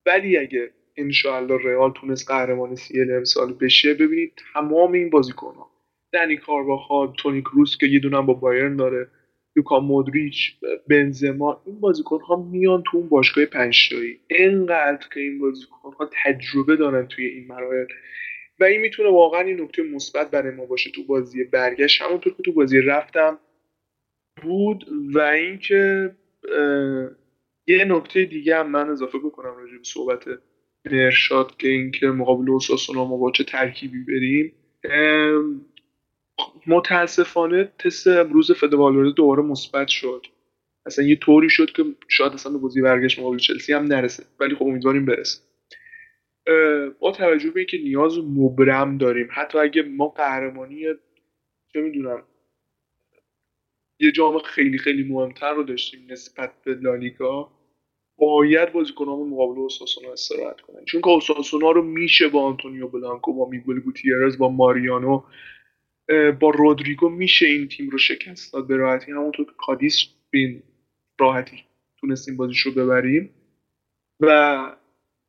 ولی اگه انشاءالله رئال تونست قهرمان سی ال امسال بشه ببینید تمام این بازیکن ها دنی کارواخال تونی کروس که یه دونم با بایرن داره. لوکا مودریچ بنزما این بازیکن ها میان تو اون باشگاه پنجتایی. انقدر که این بازیکن ها تجربه دارن توی این مراحل. و این می‌تونه واقعا این نکته مثبت برای ما باشه تو بازی برگشت. همونطور که تو بازی رفتم بود و اینکه یه نکته دیگه هم من اضافه بکنم راجع به صحبت ارشاد که اینکه مقابل اوساسونا ما با چه ترکیبی بریم. متاسفانه تست امروز فدوالورده دوباره مثبت شد. اصلا یه طوری شد که شاید اصلا به بازی برگشت مقابل چلسی هم نرسه ولی خب امیدواریم برسه. با توجه به اینکه نیاز مبرم داریم حتی اگه ما قهرمانی چه می‌دونم یه جام خیلی خیلی مهمتر رو داشتیم نسبت به لالیگا باید بازیکنامون مقابل اوساسونا استراحت کنن. چون که اوساسونا رو میشه با آنتونیو بلانکو با میگل گوتیرز با ماریانو با رودریگو میشه این تیم رو شکست داد به راحتی. همونطور که کادیس به این راحتی تونستیم بازیش رو ببریم. و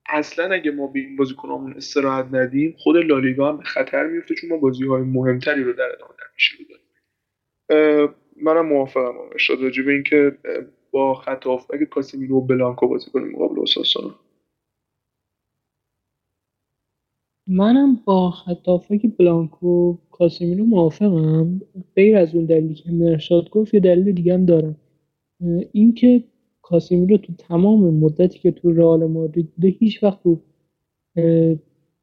اصلا اگه ما به این بازیکنامون استراحت ندیم خود لالیگا هم به خطر میفته چون ما بازی های مهمتری رو در ادامه در میشه داریم. منم موافقم ارشاد راجع به اینکه با خط اگه کاسیمیرو و بلانکو بازی کنیم مقابل اوساسونا منم با خط که بلانکو کاسیمیرو موافقم. غیر از اون دلیلی که مرشاد گفت یه دلیل دیگه هم دارم. اینکه کاسیمیرو تو تمام مدتی که تو رئال مادرید بوده هیچ وقت تو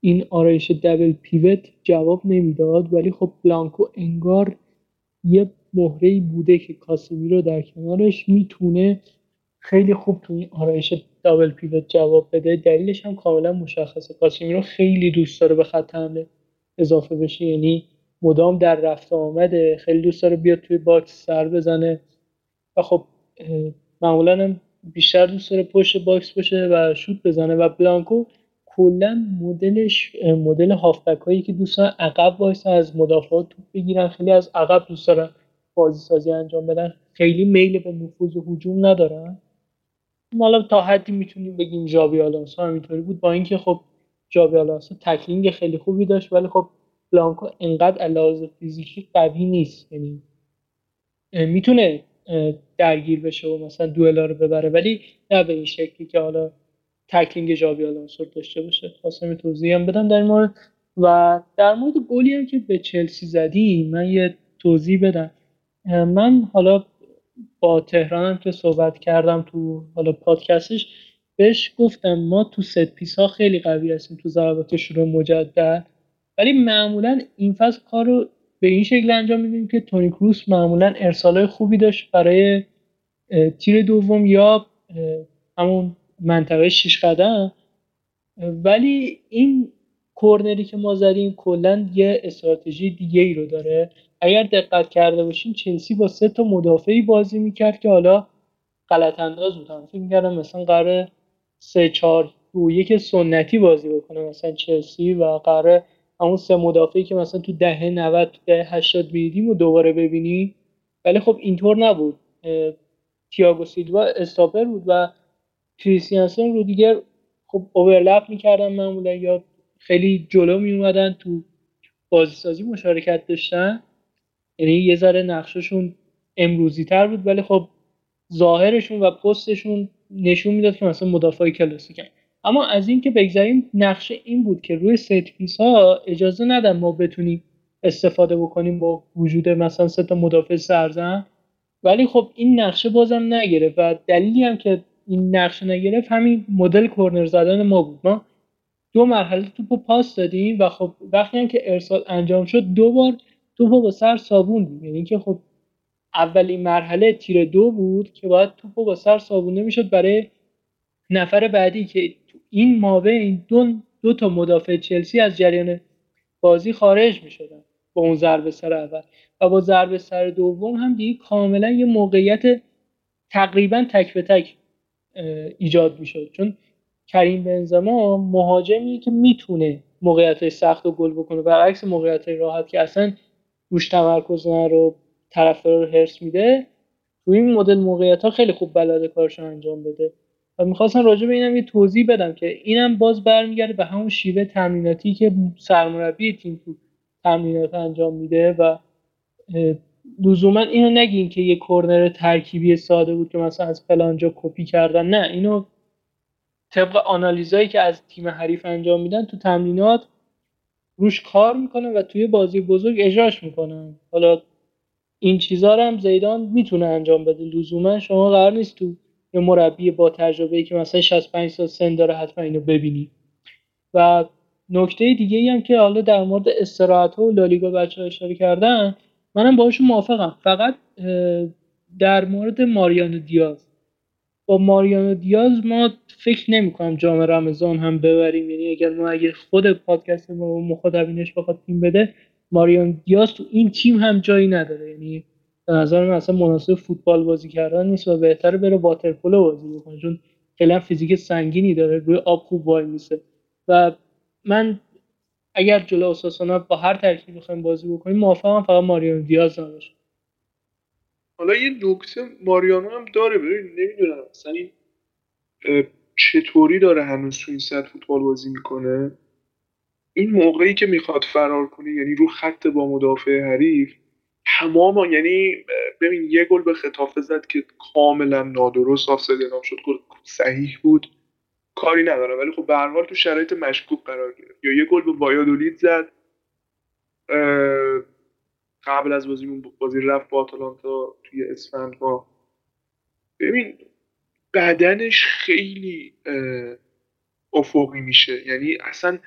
این آرایش دبل پیوت جواب نمی‌داد. ولی خب بلانکو انگار یه مهره بوده که کاسیمیرو در کنارش می‌تونه خیلی خوب تو این آرایش double pivot جواب بده دلیلش هم کاملا مشخصه. کاسیمیرو خیلی دوست داره به خط حمله اضافه بشه یعنی مدام در رفت آمده خیلی دوست داره بیاد توی box سر بزنه. و خب معمولا هم بیشتر دوست داره پشت box باشه و شوت بزنه. و بلانکو کلا مدلش مدل هافبک هایی که دوست دارن عقب وایسن از مدافعات توپ بگیرن. خیلی از عقب دوست دارن بازی سازی انجام بدن. خیلی میل به نفوذ و هجوم ندارن. حالا تا حدی می‌تونیم بگیم ژابی آلونسو همینطوری بود با اینکه خب ژابی آلونسو tackling خیلی خوبی داشت ولی خب بلانکو انقدر از لحاظ فیزیکی قوی نیست. یعنی می‌تونه درگیر بشه و مثلا دوئلا رو ببره ولی نه به این شکلی که حالا tackling ژابی آلونسو داشته باشه. خواستم توضیح هم بدم در این مورد و در مورد گلی هم که به چلسی زدی من یه توضیح بدم. من حالا با تهرانم که صحبت کردم تو حالا پادکستش بهش گفتم ما تو ست پیس ها خیلی قوی هستیم تو ضربات شروع مجدد. ولی معمولا این فصل کار رو به این شکل انجام میدیم که تونی کروس معمولا ارسال خوبی داشت برای تیر دوم یا همون منطقه شیش قدم. ولی این کورنری که ما زدیم کلا یه استراتژی دیگه ای رو داره. اگر دقت کرده باشین چلسی با سه تا مدافعی بازی می‌کرد که حالا غلط انداز بودن فکر می‌کردم مثلا قرار سه چهار دو یک سنتی بازی بکنه مثلا چلسی و قرار همون سه مدافعی که مثلا تو دهه 90 دهه 80 می‌دیدیم و دوباره ببینی ولی خب اینطور نبود. تییاگو سیلوا استاپر بود و کریستیانسن و رودیگر خب overlap می‌کردن معمولا یا خیلی جلو می اومدن تو بازی سازی مشارکت داشتن. یعنی یه ذره نقششون امروزی تر بود ولی خب ظاهرشون و پستشون نشون می‌داد که مثلا مدافع کلاسیکن اما از این که بگذریم نقشه این بود که روی set piece ها اجازه ندن ما بتونیم استفاده بکنیم با وجود مثلا سه تا مدافع سرزن. ولی خب این نقشه بازم نگرفت و دلیلی هم که این نقشه نگرفت همین مدل کرنر زدن ما بود. ما دو مرحله توپو پاس دادیم و خب وقتی هم که ارسال انجام شد دو بار توپو با سر صابوندیم یعنی که خب اولین مرحله تیر دو بود که باید توپو با سر صابونده می‌شد برای نفر بعدی که این ماوه این دو, دو تا مدافع چلسی از جریان بازی خارج می شدن با اون ضربه سر اول. و با ضربه سر دوم هم دیگه کاملا یه موقعیت تقریبا تک به تک ایجاد می شد چون کریم بنزما مهاجمی که می‌تونه موقعیت سخت و گل بکنه. برعکس موقعیت راحت که اصلا روش تمرکز رو طرفدار رو هرس میده. تو این مدل موقعیت ها خیلی خوب بلده کارش انجام بده. و می‌خواستم راجع به اینم یه توضیح بدم که اینم باز برمیگرده به همون شیوه تمریناتی که سرمربی تیم تو تمرینات انجام میده و لزوما اینو نگین که یه کرنر ترکیبی ساده بود که مثلا از فلانجا کپی کردن. نه اینو طبق آنالیزایی که از تیم حریف انجام میدن تو تمرینات روش کار می‌کنن و توی بازی بزرگ اجراش می‌کنن حالا این چیزها رو هم زیدان می‌تونه انجام بده. لزوما شما قرار نیست تو یه مربی با تجربه ای که مثلا 65 سال سن داره حتما اینو ببینی. و نکته دیگه ای هم که حالا در مورد استراحت و لالیگا بچه اشاره کردن منم باهاشون موافقم. فقط در مورد ماریانو دیاز. ماریانو دیاز ما فکر نمی کنم جام رمضان هم ببریم. یعنی اگر ما اگر خود پادکست ما مخاطبینش بخواد تیم بده ماریانو دیاز تو این تیم هم جایی نداره. یعنی به نظر من اصلا مناسب فوتبال بازی کردن نیست و بهتره بره واترپولو بازی بکنه چون خیلی فیزیک سنگینی داره روی آب خوب وای میسه. و من اگر جلو اساسونا با هر ترکیبی بخوایم بازی بکنیم موافقم فقط ماریانو دیاز نباشه حالا یه نکته ماریانو هم داره ببین نمی‌دونم اصلا این چطوری داره هنوز تو این سطح فوتبال بازی می‌کنه؟ این موقعی که می‌خواد فرار کنه یعنی رو خط با مدافع حریف تمام یعنی ببین یه گل به خطافه زد که کاملا نادرست آفساید اعلام شد گل صحیح بود کاری ندارم. ولی خب به تو شرایط مشکوک قرار گرفت. یا یه گل به وایادولید زد قبل از بازی بازی رفت با آتالانتا توی اسفند ما ببین بدنش خیلی افقی میشه. یعنی اصلا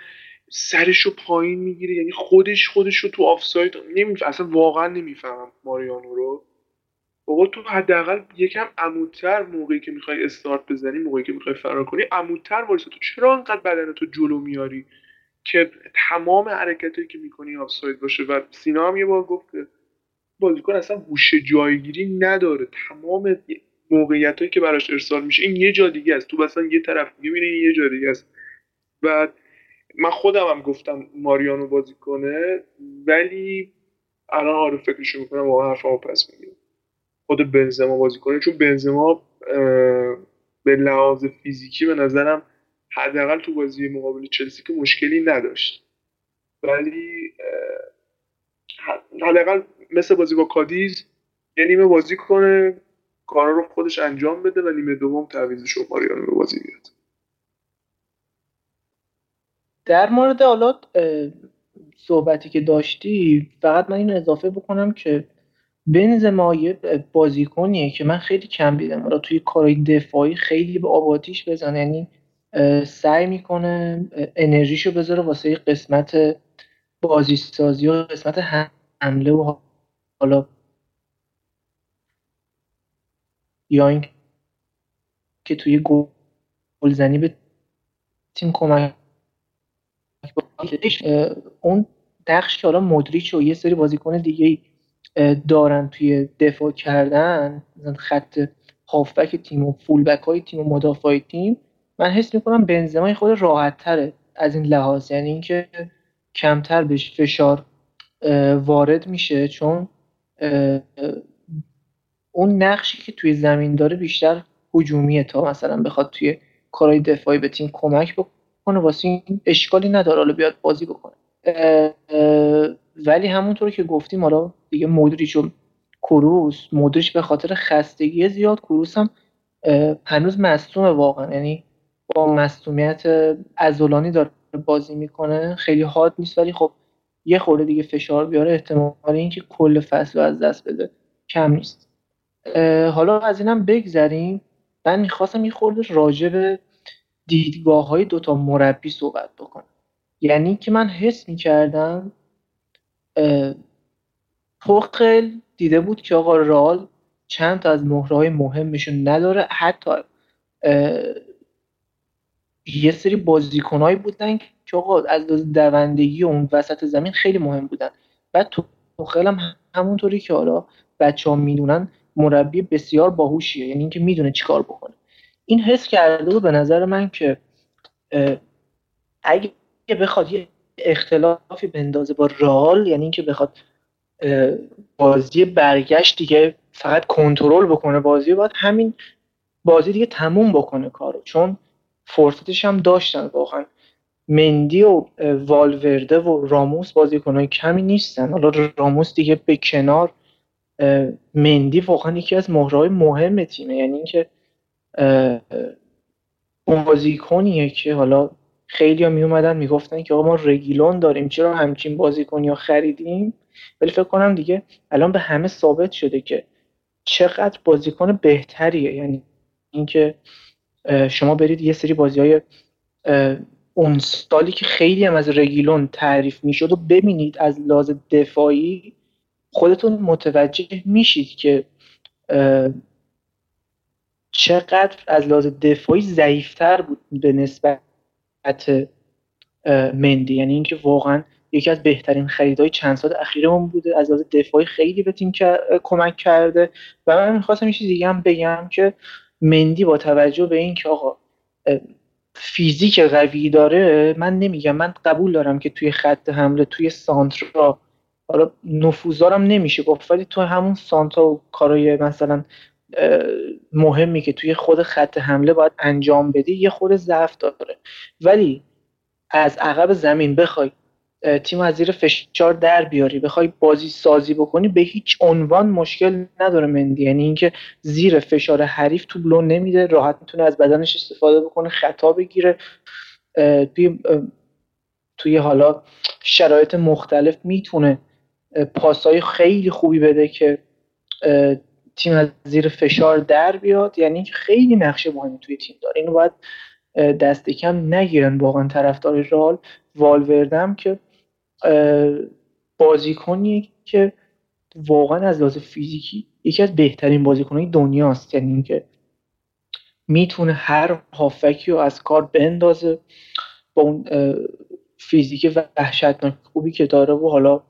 سرش رو پایین می‌گیره. یعنی خودش خودش رو تو آفساید نمیفهم اصلا واقعا نمی‌فهمم ماریانو رو. بابا تو حداقل یکم عمودتر موقعی که می‌خوای استارت بزنی موقعی که می‌خوای فرار کنی عمودتر وایسا. تو چرا انقدر بدن تو جلو میاری؟ که تمام حرکتی که می‌کنی آفساید باشه. و سینا هم یه بار گفت بازیکن اصلا هوش جایگیری نداره. تمام موقعیت هایی که براش ارسال میشه این یه جا دیگه است. تو مثلا یه طرف می‌بینی یه جا دیگه است. و من خودم هم گفتم ماریانو بازی کنه ولی الان آره فکرشو می‌کنم واقعا حرفمو پس می‌گیرم. خود بنزما بازی کنه. چون بنزما به لحاظ فیزیکی به نظرم حداقل تو بازی مقابل چلسی که مشکلی نداشت. ولی حداقل مثل بازی با کادیز یه نیمه بازی کنه کارا رو خودش انجام بده و نیمه دوم تعویض رو ماریانو به بازی بیاد. در مورد حالا صحبتی که داشتی فقط من این اضافه بکنم که بنزما یه بازیکنیه که من خیلی کم دیدم. حالا توی کارهای دفاعی خیلی به آباتیش بزنه. یعنی سعی می‌کنه انرژیشو بذاره واسه قسمت بازی سازی و قسمت حمله و حالا یا که توی گلزنی به تیم کمک اون نقش که حالا مدریچ و یه سری بازیکن دیگه دارن توی دفاع کردن خط هافبک تیم و فولبک های تیم و مدافع تیم من حس می‌کنم بنزما خود راحت تره از این لحاظ. یعنی اینکه کمتر بهش فشار وارد میشه چون اون نقشی که توی زمین داره بیشتر هجومیه تا مثلا بخواد توی کارهای دفاعی به تیم کمک بکنه واسه این اشکالی نداره. حالا بیاد بازی بکنه. ولی همونطور که گفتیم حالا دیگه مودریچ و کروس مودریچ به خاطر خستگی زیاد کروس هم هنوز مصومه واقعا. یعنی با مصومیت ازولانی داره بازی می‌کنه. خیلی حاد نیست ولی خب یه خورده دیگه فشار بیاره. احتمال اینکه کل فصل رو از دست بده کم نیست. حالا از اینم بگذریم. من می‌خواستم یه خورده راجع به دیدگاه های دوتا مربی صحبت بکنم. یعنی که من حس می‌کردم پوخل دیده بود که آقا رال چند تا از مهرهای مهمشون نداره. حتی یه سری بازیکنهایی بودن که آقا از دوندگی اون وسط زمین خیلی مهم بودن. بعد توخل هم همونطوری که حالا بچه ها می‌دونن مربی بسیار باهوشیه. یعنی اینکه می‌دونه چیکار بکنه. این حس کرده بود به نظر من که اگه بخواد یه اختلافی بندازه با رال یعنی اینکه بخواد بازی برگشت دیگه فقط کنترل بکنه بازی باید همین بازی دیگه تموم بکنه کارو. چون فرصتش هم داشتن واقعا. مندی و والورده و راموس بازیکنهای کمی نیستن. حالا راموس دیگه به کنار مندی واقعا یکی از مهرهای مهم تیمه. یعنی اینکه اون بازیکنیه که حالا خیلی ها می اومدن می‌گفتن که آقا ما رگیلون داریم چرا همچین بازیکنی ها خریدیم؟ ولی فکر کنم دیگه الان به همه ثابت شده که چقدر بازیکن بهتریه. یعنی اینکه شما برید یه سری بازی های اون سالی که خیلی هم از رگیلون تعریف می‌شد و ببینید از لحاظ دفاعی خودتون متوجه میشید که چقدر از لحاظ دفاعی ضعیفتر بود به نسبت مندی. یعنی اینکه واقعا یکی از بهترین خریدهای چند سال اخیرمون بوده. از لحاظ دفاعی خیلی به تیم کمک کرده. و من می‌خواستم یه چیز دیگه هم بگم که مندی با توجه به اینکه آقا فیزیک قوی داره من نمیگم. من قبول دارم که توی خط حمله توی سانترا حالا نفوذارم نمیشه گفت ولی تو همون سانتا و کارای مثلا مهمی که توی خود خط حمله باید انجام بدی یه خود ضعف داره. ولی از عقب زمین بخوای تیم از زیر فشار در بیاری. بخوای بازی سازی بکنی به هیچ عنوان مشکل نداره مندی. یعنی اینکه زیر فشار حریف تو بلون نمیده راحت می‌تونه از بدنش استفاده بکنه خطا بگیره. توی توی حالا شرایط مختلف می‌تونه پاسای خیلی خوبی بده که تیم از زیر فشار در بیاد. یعنی خیلی نقشه مهمی توی تیم داره. اینو باید دست کم نگیرن واقعا طرفدار رال والوردم که بازیکنی که واقعا از لحاظ فیزیکی یکی از بهترین بازیکنهای دنیاست. یعنی اینکه می‌تونه هر هافکی رو از کار بندازه با اون فیزیک وحشتناک خوبی که داره و حالا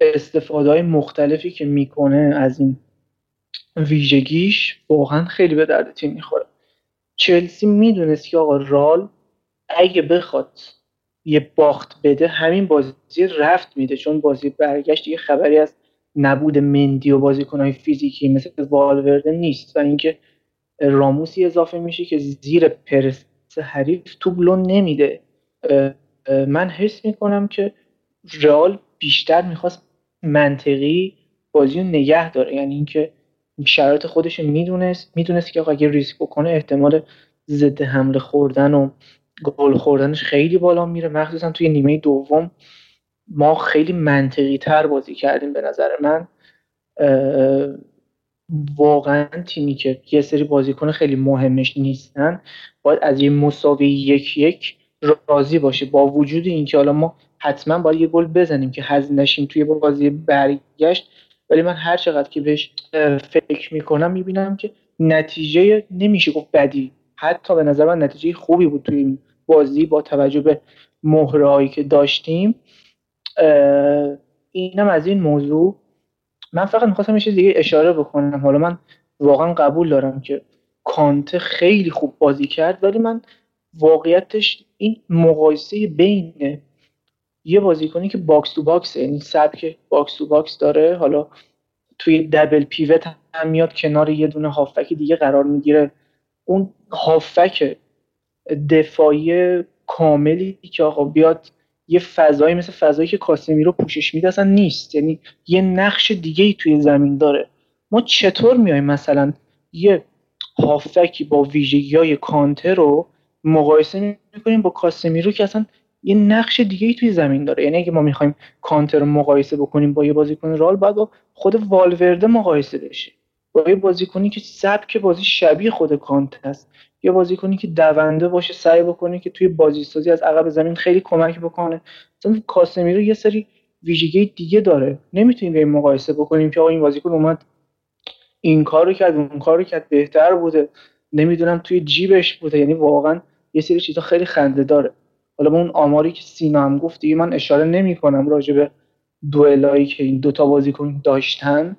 استفاده های مختلفی که می‌کنه از این ویژگیش واقعا خیلی به درد تیم می‌خوره. چلسی می‌دونست که آقا رال اگه بخواد یه باخت بده همین بازی رفت میده چون بازی برگشت یه خبری از نبود مندی و بازیکنهای فیزیکی مثل والورده نیست و اینکه راموسی اضافه میشه که زیر پرس حریف توبلون نمیده. من حس می‌کنم که رئال بیشتر می‌خواست منطقی بازی رو نگه داره. یعنی اینکه شرایط خودش می‌دونست می‌دونست که اگه ریسک بکنه احتمال ضد حمله خوردن و گل خوردنش خیلی بالا میره. مخصوصا توی نیمه دوم ما خیلی منطقی تر بازی کردیم به نظر من. واقعا تیمی که یه سری بازیکن خیلی مهمش نیستن باید از یه مساوی یک یک راضی باشه. با وجود اینکه حالا ما حتما باید یه گل بزنیم که هزینهشیم توی بازی برگشت ولی من هر چقدر که بهش فکر می‌کنم می‌بینم که نتیجه نمیشه گفت بدی. حتی به نظر من نتیجه خوبی بود توی این بازی با توجه به مهرهایی که داشتیم. اینم از این موضوع. من فقط می‌خواستم یه دیگه اشاره بکنم. حالا من واقعا قبول دارم که کانته خیلی خوب بازی کرد ولی من واقعیتش این مقایسه بین یه بازیکنی که box to box یعنی سبک box to box داره حالا توی double pivot هم میاد کنار یه دونه هافبک دیگه قرار می‌گیره. اون هافبک دفاعی کاملی که آقا بیاد یه فضایی مثل فضایی که کاسمیرو پوشش میده اصلا نیست. یعنی یه نقش دیگه ای توی زمین داره. ما چطور میایم مثلا یه هافکی با ویژگی های کانتر رو مقایسه می‌کنیم با کاسمیرو که اصلا یه نقش دیگه ای توی زمین داره؟ یعنی اگه ما می‌خوایم کانتر رو مقایسه بکنیم با یه بازیکن رال باید با خود والورده مقایسه بشه. با یه بازیکنی که سبک بازی شبیه خود کانت هست. یه بازیکنی که دونده باشه سعی بکنه که توی بازی سازی از عقب زمین خیلی کمک بکنه. مثلا کاسمیرو یه سری ویژگی دیگه داره. نمی‌تونیم به این مقایسه بکنیم که آقا این بازیکن اومد این کارو کرد اون کارو کرد بهتر بوده. نمی‌دونم توی جیبش بوده. یعنی واقعا یه سری چیزا خیلی خنده داره. حالا اون آماری که سینا هم گفت دیگه من اشاره نمی کنم راجع به دوئلایی که این دوتا بازیکن داشتن.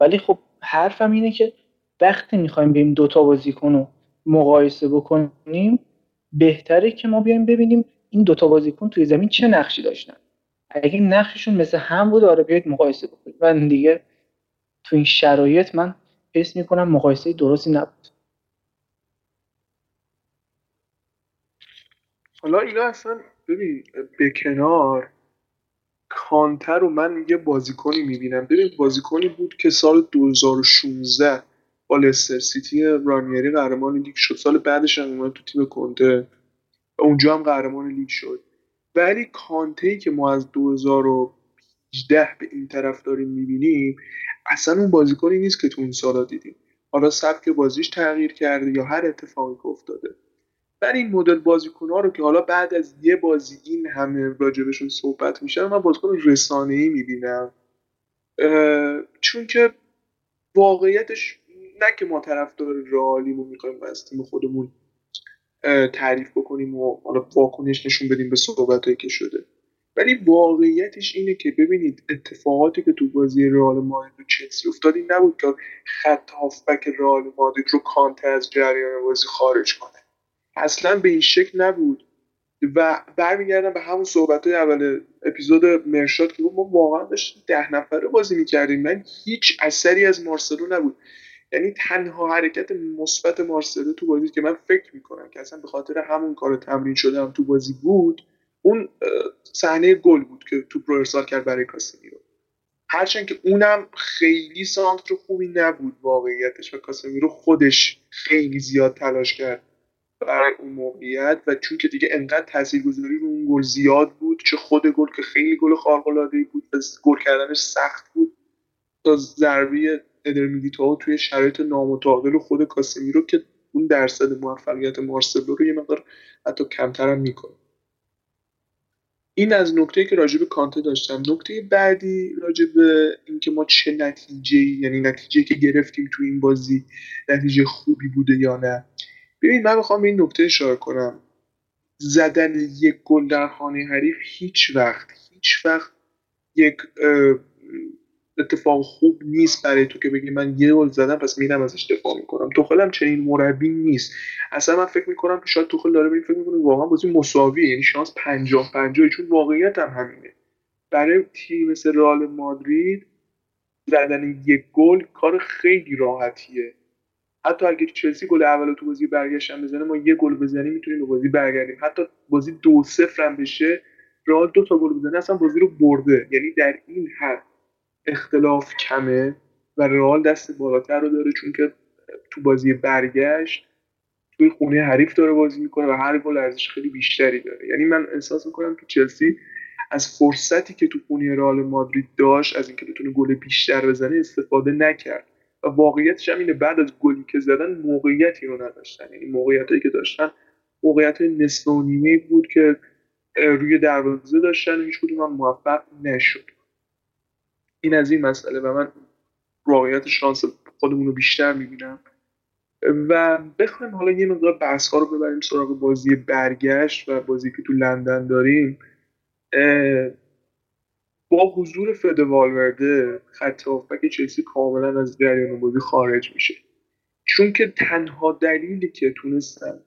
ولی خب حرفم اینه که وقتی می‌خوایم این دوتا بازیکن رو مقایسه بکنیم بهتره که ما بیایم ببینیم این دوتا بازیکن توی زمین چه نقشی داشتن. اگه نقششون مثل هم بود آره بیاید مقایسه بکنیم. من دیگه تو این شرایط من حس می‌کنم مقایسه درستی نبود. حالا اینا اصلا ببین به کنار کانتر رو من یه بازیکنی می‌بینم. ببین بازیکنی بود که سال 2016 با لستر سیتی رانیری قهرمان لیگ شد. سال بعدش هم اومد تو تیم کنته اونجا هم قهرمان لیگ شد. ولی کانته که ما از 2018 به این طرف داریم می‌بینیم اصلا اون بازیکنی نیست که تو اون سالا دیدیم. حالا سبک بازیش تغییر کرده یا هر اتفاقی که افتاده. من این مدل بازیکن ها رو که حالا بعد از یه بازی این همه راجبشون صحبت میشه من بازیکن رسانه ای می‌بینم چون که واقعیتش نه که ما طرفدار رئالیمو می‌خوایم از تیم خودمون تعریف بکنیم و حالا واکنش نشون بدیم به صحبتهایی که شده. ولی واقعیتش اینه که ببینید اتفاقاتی که تو بازی رئال مادرید و چلسی افتاد نبود که خط هافبک رئال مادرید رو کانته از جریان بازی خارج کنه. اصلا به این شکل نبود. و برمیگردم به همون صحبت های اول اپیزود مرشاد که ما واقعا داشتیم ده نفره بازی می‌کردیم. من هیچ اثری از مارسلو نبود. یعنی تنها حرکت مثبت مارسلو تو بازی که من فکر می‌کنم که اصلا به خاطر همون کار تمرین شده هم تو بازی بود اون صحنه گل بود که تو رو ارسال کرد برای کاسمیرو. هرچند که اونم خیلی سانتر خوبی نبود واقعیتش و کاسمیرو خودش خیلی زیاد تلاش کرد. برای اون موقعیت و چون که دیگه انقدر تاثیرگذاری رو اون گل زیاد بود چه خود گل که خیلی گل خارق العاده بود و گل کردنش سخت بود تا ضربه ادر توی شرایط نامتعادل خود کاسمیرو که اون درصد موفقیت مارسلو رو یه مقدار حتی کمتر هم می‌کنه. این از نکته که راجع به کانته داشتم. نکته بعدی راجع به اینکه ما چه نتیجه یعنی نتیجه که گرفتیم تو این بازی نتیجه خوبی بوده یا نه. ببین من می‌خوام این نکته اشاره کنم. زدن یک گل در خانه حریف هیچ وقت هیچ وقت یک اتفاق خوب نیست برای تو که بگی من یه گل زدم پس میرم ازش دفاع می‌کنم. توخل هم چنین مربی نیست. اصلا من فکر می‌کنم که شاید توخل داره فکر می‌کنه واقعا بازی مساویه. یعنی شانس 50 50 چون واقعیت هم همینه. برای تیم مثل رئال مادرید زدن یک گل کار خیلی راحتیه. حتی اگه چلسی گل اول تو بازی برگشتن بزنه ما یه گل بزنیم می‌تونیم به بازی برگردیم. حتی بازی دو صفر هم بشه رئال دو تا گل بزنه اصلا بازی رو برده. یعنی در این حد اختلاف کمه و رئال دست بالاتر رو داره چون که تو بازی برگشت توی خونه حریف داره بازی می‌کنه و هر گل ارزش خیلی بیشتری داره. یعنی من احساس می‌کنم که چلسی از فرصتی که تو خونه رئال مادرید داشت از اینکه بتونه گل بیشتر بزنه استفاده نکرد. و واقعیتش هم اینه. بعد از گلی که زدن موقعیتی رو نداشتن. یعنی موقعیتایی که داشتن موقعیت نصف و نیمه بود که روی دروازه داشتن هیچ کدوم موفق نشد. این از این مسئله و من واقعیت شانس خودمون رو بیشتر می‌بینم. و بخوایم حالا یه مقدار بحث ها رو ببریم سراغ بازی برگشت و بازی که تو لندن داریم. با حضور فد والورده خط که چلسی کاملا از جریان بازی خارج میشه. چون که تنها دلیلی که تونستن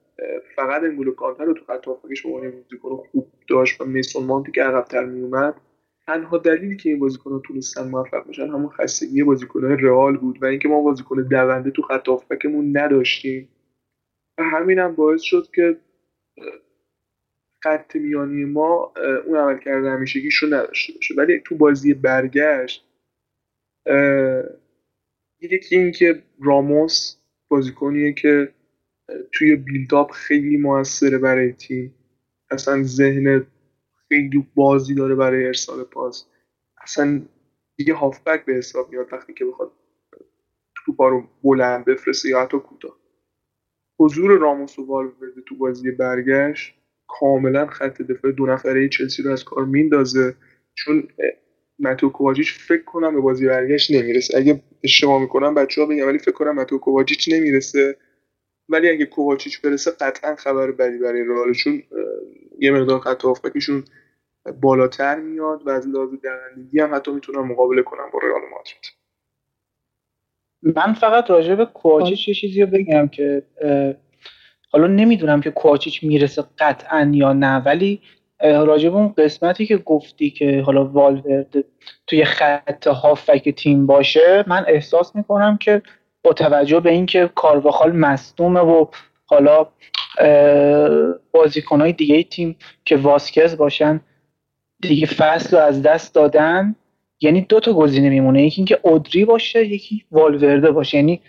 فقط انگولو کانتر رو تو خط هافبکش به عنوان بازیکن خوب داشت و میسون مانتی که عقبتر میومد تنها دلیلی که این بازیکن‌ها تونستن موفق بشن همون خستگی بازیکن‌های رئال بود و اینکه ما بازیکن دونده تو خط هافبکمون نداشتیم. و همین هم باعث شد که خط میانی ما اون عمل کرده همیشگیش رو نداشته باشه. ولی تو بازی برگشت یکی اینکه راموس بازیکنیه که توی بیلداپ خیلی موثره برای تیم. اصلا ذهن خیلی بازی داره برای ارسال پاس. اصلا دیگه هافبک به حساب میاد وقتی که بخواد توپا رو بلند بفرسته یا حتی کوتاه. حضور راموس و والورده تو بازی برگشت. کاملا خط دفاع دو نفره چلسی رو از کار میندازه. چون متو کوواچیچ فکر کنم به بازی برگشت نمی‌رسه. اگه اشتباه می‌کنم بچه ها بگم ولی فکر کنم متو کوواچیچ نمی‌رسه. ولی اگه کوواچیچ برسه قطعا خبر بدی برای رئال. چون یه مقدار خط هافبکشون بالاتر میاد و از لحاظ دوندگی هم حتی می‌تونن مقابله کنن با رئال مادرید. من فقط راجع به کوواچیچ یه چیزی رو بگم که حالا نمی‌دونم که کوواچیچ می‌رسه قطعا یا نه ولی راجع به اون قسمتی که گفتی که حالا والورد توی خط هافک تیم باشه من احساس می‌کنم که با توجه به اینکه کارواخال مصدومه و حالا بازیکنهای دیگه تیم که واسکز باشن دیگه فصل رو از دست دادن یعنی دو تا گزینه میمونه. یکی اینکه اودری باشه یکی والورده باشه. یعنی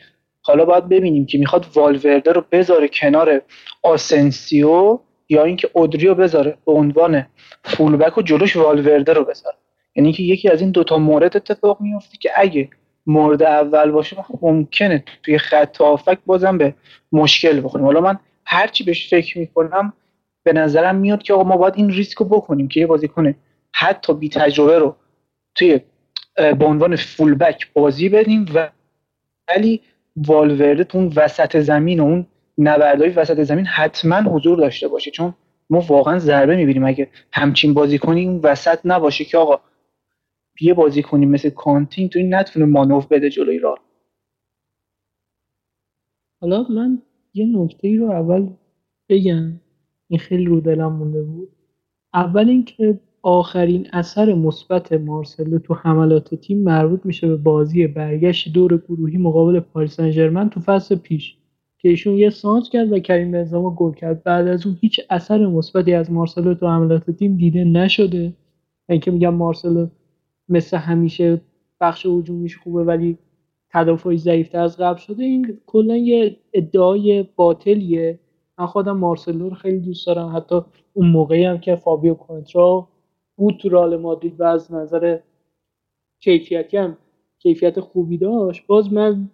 حالا باید ببینیم که می‌خواد والورده رو بذاره کنار آسنسیو یا اینکه اودری رو بذاره به عنوان فولبک و جلوش والورده رو بذاره. یعنی که یکی از این دوتا مورد اتفاق میفته که اگه مورد اول باشه ممکنه توی خط آفک بازم به مشکل بخوریم. حالا من هرچی بهش فکر می‌کنم به نظرم میاد که آقا ما باید این ریسک رو بکنیم که یه بازیکن حتی بی تجربه رو توی به عنوان فولبک بازی بدیم و ولی والورده تو اون وسط زمین و اون نبردهای وسط زمین حتما حضور داشته باشه. چون ما واقعا ضربه می‌بینیم. اگه همچین بازی کنیم اون وسط نباشه که آقا. یه بازی کنیم مثل کانتین تو این نتونه مانوف بده جلوی راه. حالا من یه نکته ای رو اول بگم. این خیلی رو دلم مونده بود. اول اینکه آخرین اثر مثبت مارسلو تو حملات تیم مربوط میشه به بازی برگشت دور گروهی مقابل پاریس سن تو فصل پیش که ایشون یه سانت کرد و کریم بنزما گل کرد. بعد از اون هیچ اثر مثبتی از مارسلو تو حملات تیم دیده نشده. اینکه میگم مارسلو مثل همیشه بخش هجومیش خوبه ولی تدافعی ضعیفتر از قبل شده این کلا یه ادعای باطلیه. من خودم مارسلو رو خیلی دوست دارم. حتی اون موقعی هم که فابیو کنترا بود تو رال مادرید و از نظر کیفیتی هم کیفیت خوبی داشت باز من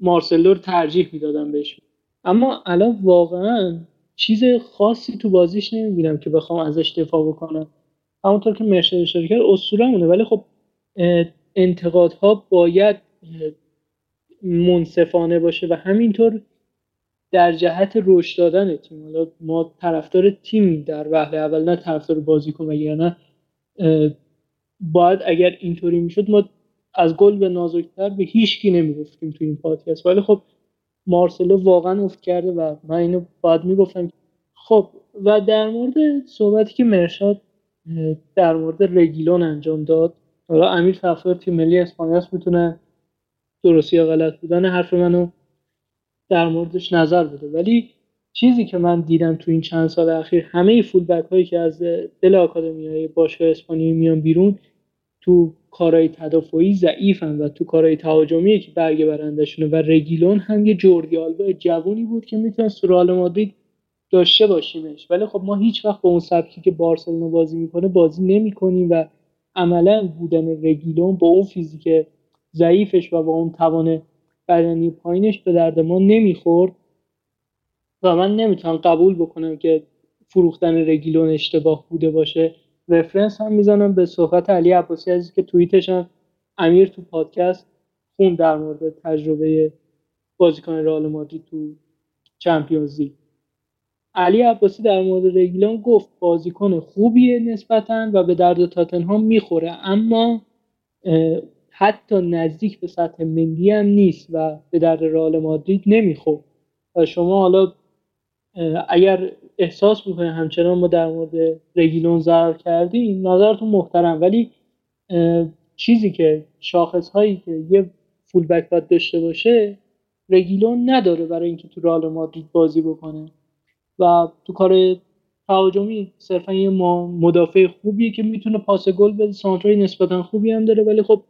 مارسلو رو ترجیح می‌دادم بهش. اما الان واقعا چیز خاصی تو بازیش نمی‌بینم که بخوام ازش دفاع بکنم. همونطور که مرشد اشاره کرد مونه ولی خب انتقادها باید منصفانه باشه و همینطور در جهت رشد دادن تیم. حالا ما طرفدار تیم در وهله اول نه طرفدار بازیکن نه باید اگر اینطوری می‌شد ما از گل به نازکتر به هیچ کی نمی‌گفتیم تو این پادکست. ولی خب مارسلو واقعا افت کرده و من اینو باید می‌گفتم. خب و در مورد صحبتی که مرشاد در مورد رگیلون انجام داد حالا امیر طرفدار تیم ملی اسپانیاس می‌تونه درستی یا غلط بودن حرف منو در موردش نظر بده. ولی چیزی که من دیدم تو این چند سال اخیر همه فول بک هایی که از دل آکادمی های باشگاه اسپانیایی میان بیرون تو کارهای تدافعی ضعیفن و تو کارهای تهاجمی که برگ برندشونه و رگیلون هم یه جوردی آلبا جوونی بود که می‌تونست تو رئال مادرید داشته باشیمش. ولی خب ما هیچ وقت با اون سبکی که بارسلونا بازی می‌کنه بازی نمی‌کنیم و عملا بودن رگیلون با اون فیزیک ضعیفش و با اون توان بدنی پایینش به درد ما نمی‌خورد و من نمی‌تونم قبول بکنم که فروختن رگیلون اشتباه بوده باشه. رفرنس هم می‌زنم به صحبت علی عباسی عزیز که توییتش هم امیر تو پادکست خون در مورد تجربه بازیکن رئال مادرید تو چمپیونز لیگ. علی عباسی در مورد رگیلون گفت بازیکن خوبیه نسبتا و به درد تاتنهام می‌خوره اما حتی نزدیک به سطح مندی هم نیست و به درد رئال مادرید نمی‌خورد. و شما حالا اگر احساس می‌کنه همچنان ما در مورد رگیلون ضرر کردیم نظرتون محترم. ولی چیزی که شاخص هایی که یه فول بک باید داشته باشه رگیلون نداره برای اینکه تو رئال مادرید بازی بکنه. و تو کار تهاجمی صرفا یه مدافع خوبیه که می‌تونه پاس گل بده سانترای نسبتا خوبی هم داره ولی خب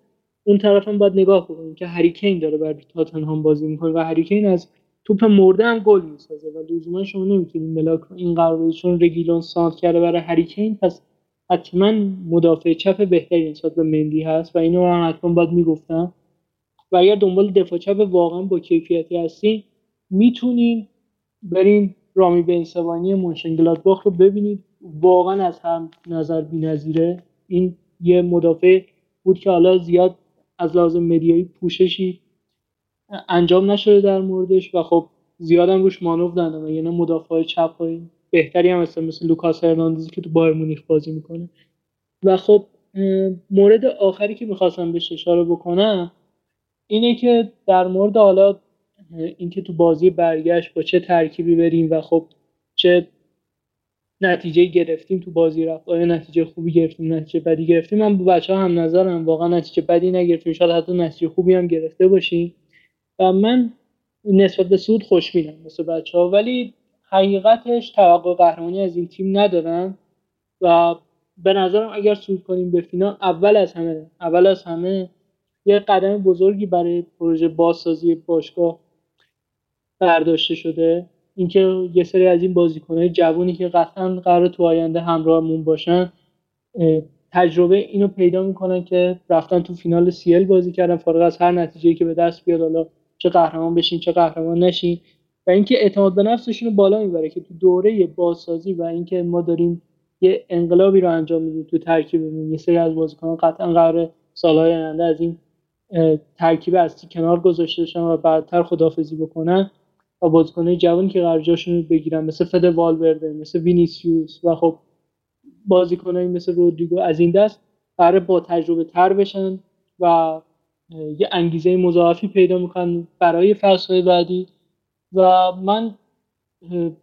اون طرف هم باید نگاه کنیم که هریکین داره برای تاتنهام بازی می‌کنه و هریکین از توپ مرده هم گل می‌سازه و لزوما شما نمی‌تونید ملاک این قرار چون رگیلون سانت کرده برای هریکین پس حتما مدافع چپ بهتری نسبت به مندی هست و اینو هم حتما باید می‌گفتم. و اگر دنبال دفاع چپ واقعا با کیفیتی هستین می‌تونین برین رامی بنسوانی منشنگلادباخ رو ببینید. واقعا از هم نظر بی‌نظیره. این یه مدافع بود که حالا زیاد از لازم مدیایی پوششی انجام نشده در موردش و خب زیادم روش مانور دادن و یعنی مدافع چپ های بهتری هم مثل مثل لوکاس هرناندزی که تو بایر مونیخ بازی می‌کنه. و خب مورد آخری که می‌خواستم بهش اشاره بکنم اینه که در مورد حالا اینکه تو بازی برگشت با چه ترکیبی بریم و خب چه نتیجه گرفتیم تو بازی رفت آیا نتیجه خوبی گرفتیم نتیجه بدی گرفتیم. من با بچه ها هم نظرم واقعا نتیجه بدی نگرفتیم. شاید حتی نتیجه خوبی هم گرفته باشیم. و من نسبت به سود خوشبینم مثل بچه ها ولی حقیقتش توقع قهرمانی از این تیم ندارم. و به نظرم اگر سود کنیم به فینال اول از همه اول از همه یه قدم بزرگی برای پروژه بازسازی باشگاه برداشته شده. اینکه یه سری از این بازیکنهای جوونی که قطعا قرار تو آینده همراهمون باشن تجربه اینو پیدا می‌کنن که رفتن تو فینال سیل بازی کردن فارغ از هر نتیجه که به دست بیاد حالا چه قهرمان بشین چه قهرمان نشین. و اینکه اعتماد به نفسشون رو بالا می‌بره که تو دوره بازسازی و اینکه ما داریم یه انقلابی رو انجام میدیم تو ترکیبمون یه سری از بازیکنان قطعا قرار سالهای آینده از این ترکیب اصلی کنار گذاشته بشن و بعدتر خدافزی بکنن. و بازیکنهای جوانی که قرار جاشون بگیرن مثل فد والورده مثل وینیسیوس و خب بازیکنایی مثل رودریگو از این دست قرار با تجربه تر بشن و یه انگیزه مضاعفی پیدا می‌کنن برای فصل بعدی. و من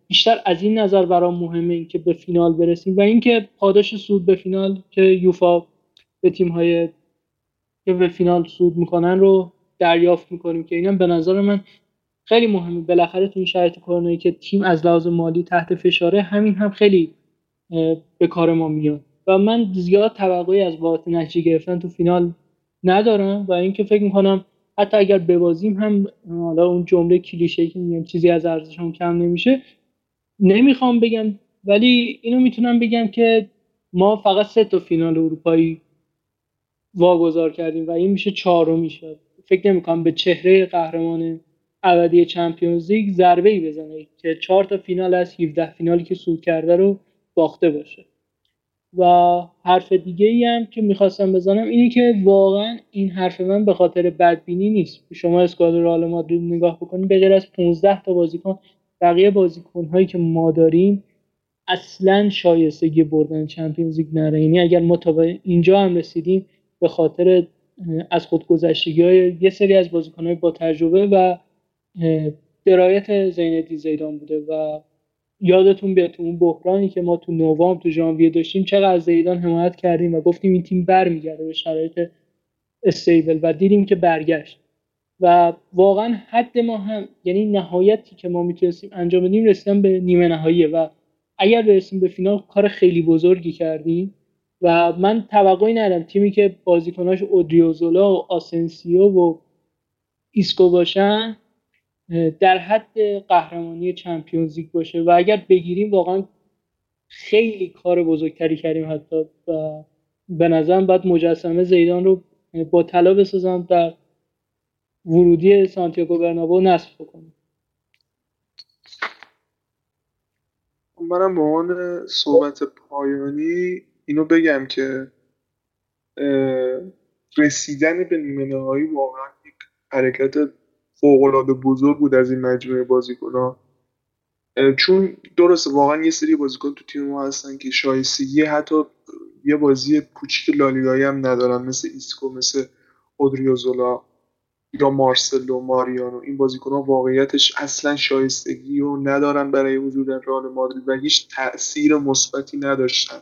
بیشتر از این نظر برام مهمه این که به فینال برسیم و اینکه پاداش سود به فینال که یوفا به تیم های که به فینال سود می‌کنن رو دریافت می‌کنیم که اینم به نظر من خیلی مهمه. بالاخره تو این شرایط کرونایی که تیم از لحاظ مالی تحت فشاره همین هم خیلی به کار ما میاد. و من زیاد توقعی از بابت نتیجه گرفتن تو فینال ندارم و اینکه فکر می‌کنم حتی اگر ببازیم هم حالا اون جمله کلیشه که میگم چیزی از ارزشم کم نمیشه نمی‌خوام بگم. ولی اینو می‌تونم بگم که ما فقط سه تا فینال اروپایی واگذار کردیم و این میشه چهارمی شد فکر نمی‌کنم به چهره قهرمان ابدی چمپیونز لیگ ضربه ای بزنه که چهار تا فینال از 17 فینالی که سود کرده رو باخته باشه. و حرف دیگه ای هم که می‌خواستم بزنم اینه که واقعا این حرف من به خاطر بدبینی نیست. شما اسکواد رئال مادرید نگاه بکنید به غیر از 15 تا بازیکن بقیه بازیکن هایی که ما داریم اصلا شایستگی بردن چمپیونز لیگ نره یعنی اگر ما تا اینجا هم رسیدیم به خاطر از خودگذشتگی های یه سری از بازیکن های با تجربه و درایت زینتی زیدان بوده و یادتون بیاد تو اون بحرانی که ما تو نوامبر تو ژانویه داشتیم چقدر زیدان حمایت کردیم و گفتیم این تیم برمیگرده به شرایط استیبل و دیدیم که برگشت. و واقعا حد ما هم یعنی نهایتی که ما می‌تونستیم انجام بدیم رسیدن به نیمه نهاییه و اگر برسیم به فینال کار خیلی بزرگی کردیم. و من توقعی ندارم تیمی که بازیکناش اودریوزولا و آسنسیو و ایسکو باشن در حد قهرمانی Champions League باشه و اگر بگیریم واقعا خیلی کار بزرگتری کردیم حتی و به نظرم باید مجسمه زیدان رو با طلا بسازم در ورودی سانتیاگو برنابو نصب کنم منم به عنوان صحبت پایانی اینو بگم که رسیدن به نیمه نهایی واقعا یک حرکت فوقالعاده بزرگ بود از این مجموعه ها چون درسته واقعا یه سری بازیکن تو تیم ما هستن که شایستگی حتی یه بازی کوچیک لالیگایی هم ندارن مثل ایسکو مثل اودریوزولا یا مارسلو ماریانو. این بازیکن ها واقعیتش اصلا شایستگی رو ندارن برای حضور در رئال مادرید و هیچ تاثیر مثبتی نداشتن.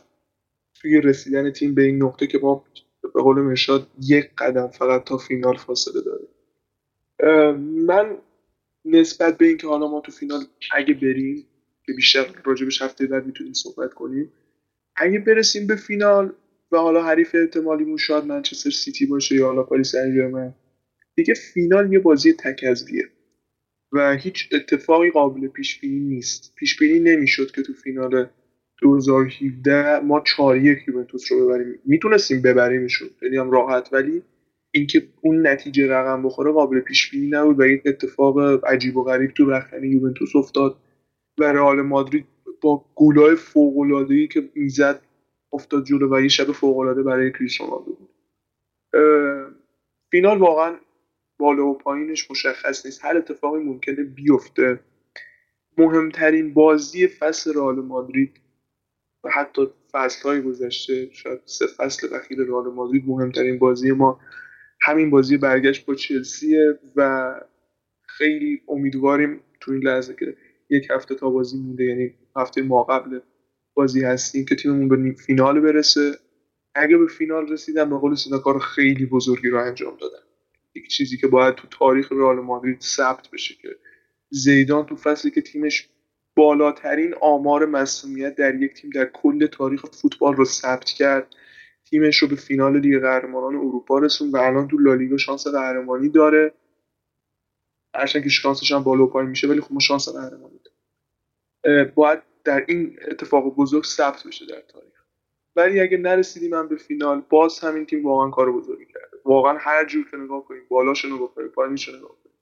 توی رسیدن تیم به این نقطه که ما به قول مرشاد یک قدم فقط تا فینال فاصله داریم. من نسبت به اینکه حالا ما تو فینال اگه بریم که بیشتر راجبش هفته بعد می‌تونیم صحبت کنیم اگه برسیم به فینال و حالا حریف احتمالیمون شاید منچستر سیتی باشه یا حالا پاریس سن دیگه فینال یه بازی تکه و هیچ اتفاقی قابل پیش بینی نیست. پیش بینی نمی‌شد که تو فینال 2017 ما 4 1 یوونتوس رو ببریم. می‌تونستیم ببریمشون. خیلی هم راحت ولی اینکه اون نتیجه رقم بخوره قابل پیش بینی نبود و یک اتفاق عجیب و غریب تو رخکن یوونتوس افتاد. و رئال مادرید با گولای فوق العاده که می‌زد افتاد جلو و یه شب فوق العاده برای کریستیانو بود. فینال واقعا بالا و پایینش مشخص نیست. هر اتفاقی ممکنه بیفته. مهمترین بازی فصل رئال مادرید و حتی فصل های گذشته شاید سه فصل اخیر رئال مادرید مهمترین بازی ما همین بازی برگشت با چلسیه و خیلی امیدواریم تو این لحظه که یک هفته تا بازی مونده یعنی هفته ما قبل بازی هستیم که تیممون به فینال برسه. اگه به فینال رسیدن به قول سینا کار خیلی بزرگی رو انجام دادن. یک چیزی که باید تو تاریخ رئال مادرید ثبت بشه که زیدان تو فصلی که تیمش بالاترین آمار مسئولیت در یک تیم در کل تاریخ فوتبال رو ثبت کرد. تیمش رو به فینال لیگ قهرمانان اروپا رسون و الان تو لالیگا شانس قهرمانی داره. هرچند که شانسش هم بالا و پایین میشه ولی خب شانس قهرمانی داره باید در این اتفاق بزرگ ثبت بشه در تاریخ. ولی اگه نرسیدیم من به فینال باز همین تیم واقعا کار بزرگی کرده. واقعا هر جور که نگاه کنیم بالاش نگاه کنیم پایینش نگاه کنیم.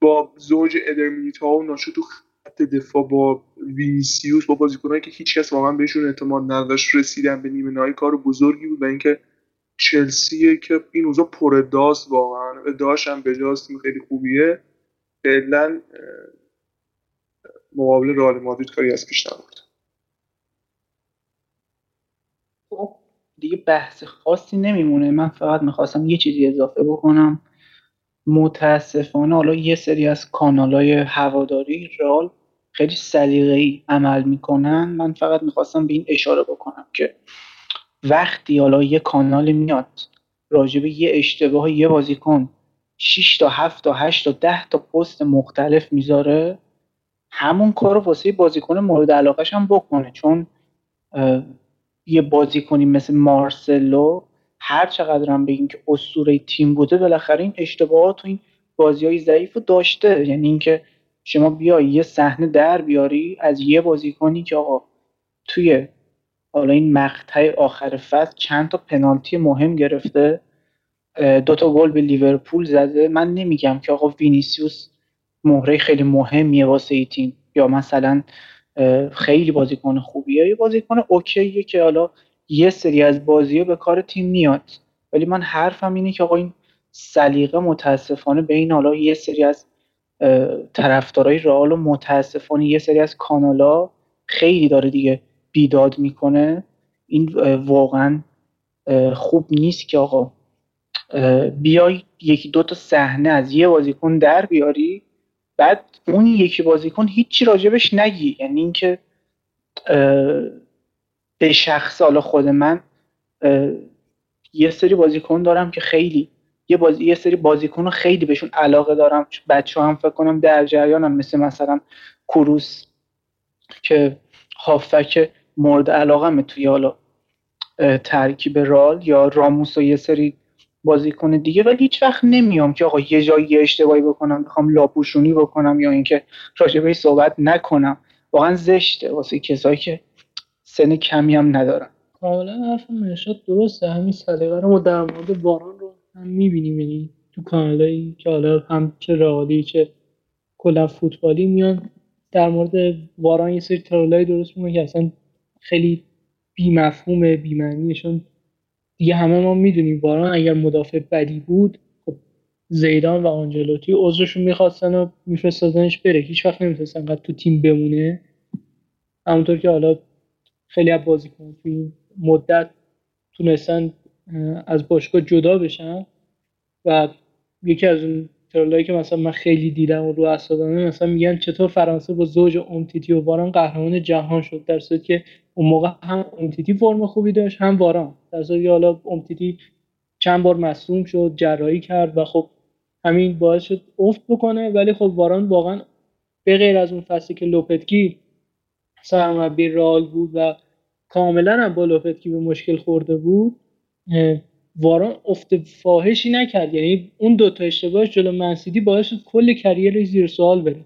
با زوج ادر و ناشو تو خط دفاع با وینیسیوس با بازیکنایی که هیچکس واقعا بهشون اعتماد نداشت رسیدن به نیمه نهایی کار بزرگی بود و اینکه چلسیه که این روزا پر اداست واقعا ادعاش هم بجاست خیلی خوبیه. فعلا مقابل رئال مادرید کاری از پیش نبرد خب دیگه بحث خاصی نمیمونه. من فقط می‌خواستم یه چیزی اضافه بکنم. متاسفانه حالا یه سری از کانال های هواداری رال خیلی سلیقه‌ای عمل می‌کنن. من فقط می‌خواستم به این اشاره بکنم که وقتی حالا یه کانال میاد راجب یه اشتباه یه بازیکن 6 تا 7 تا 8 تا 10 تا پست مختلف می‌ذاره همون کار رو واسه بازیکن مورد علاقهش هم بکنه. چون یه بازیکنی مثل مارسلو هر چقدر هم بگیم که اسطوره تیم بوده بالاخره این اشتباهات تو این بازی های ضعیف رو داشته. یعنی اینکه شما بیای یه صحنه در بیاری از یه بازیکنی که آقا توی حالا این مقطع آخر فصل چند تا پنالتی مهم گرفته دو تا گل به لیورپول زده. من نمیگم که آقا وینیسیوس مهره خیلی مهمیه واسه ای تیم. یا مثلا خیلی بازیکن خوبیه. یه بازیکن اوکیه که حالا یه سری از بازی به کار تیم میاد. ولی من حرفم اینه که آقا این سلیقه متاسفانه بین حالا یه سری از طرفدارای رئال و متاسفانه یه سری از کانالا خیلی داره دیگه بیداد می‌کنه. این واقعا خوب نیست که آقا بیای یکی دو تا صحنه از یه بازیکن در بیاری بعد اون یکی بازیکن هیچی راجبش نگی. یعنی اینکه به شخص حالا خود من یه سری بازیکن دارم که خیلی یه بازی یه سری بازیکن رو خیلی بهشون علاقه دارم. بچه هم فکر کنم در جریانم مثل مثلا کروس که هافک مورد علاقه توی حالا ترکیب رال یا راموس و یه سری بازیکن دیگه. ولی هیچ وقت نمیام که آقا یه جایی یه اشتباهی بکنم بخوام لاپوشونی بکنم یا اینکه راجبه صحبت نکنم. واقعا زشته واسه کسایی که سن کمی هم ندارن کاملا حرف مرشاد درسته. همین سلیقه رو ما در مورد باران رو هم می‌بینیم. یعنی تو کانالایی که حالا هم چه رئالی چه کلا فوتبالی میان در مورد واران یه سری ترولای درست می‌کنه که اصلا خیلی بی مفهوم بی معنیشون دیگه همه ما می‌دونیم واران اگر مدافع بدی بود خب زیدان و آنجلوتی عذرشون می‌خواستن و میفرستادنش بره. هیچ وقت نمی‌تونستن قد تو تیم بمونه. همونطور که حالا خیلی از بازیکن تو این مدت تونستن از باشگاه جدا بشن و یکی از اون ترلایی که مثلا من خیلی دیدم و رو اصابمه مثلا میگن چطور فرانسه با زوج امتیتی و واران قهرمان جهان شد در صورتی که اون موقع هم امتیتی فرم خوبی داشت هم واران. در صورتی که حالا امتیتی چند بار مصوم شد جراحی کرد و خب همین باعث شد افت بکنه ولی خب واران واقعا به غیر از اون فصلی که لوپتگی سرمربی رال بود و کاملا هم با لوپتگی به مشکل خورده بود واران افت فاحشی نکرد. یعنی اون دو تا اشتباهش جلو منسیدی باعث شد کل کریر زیر سوال بره.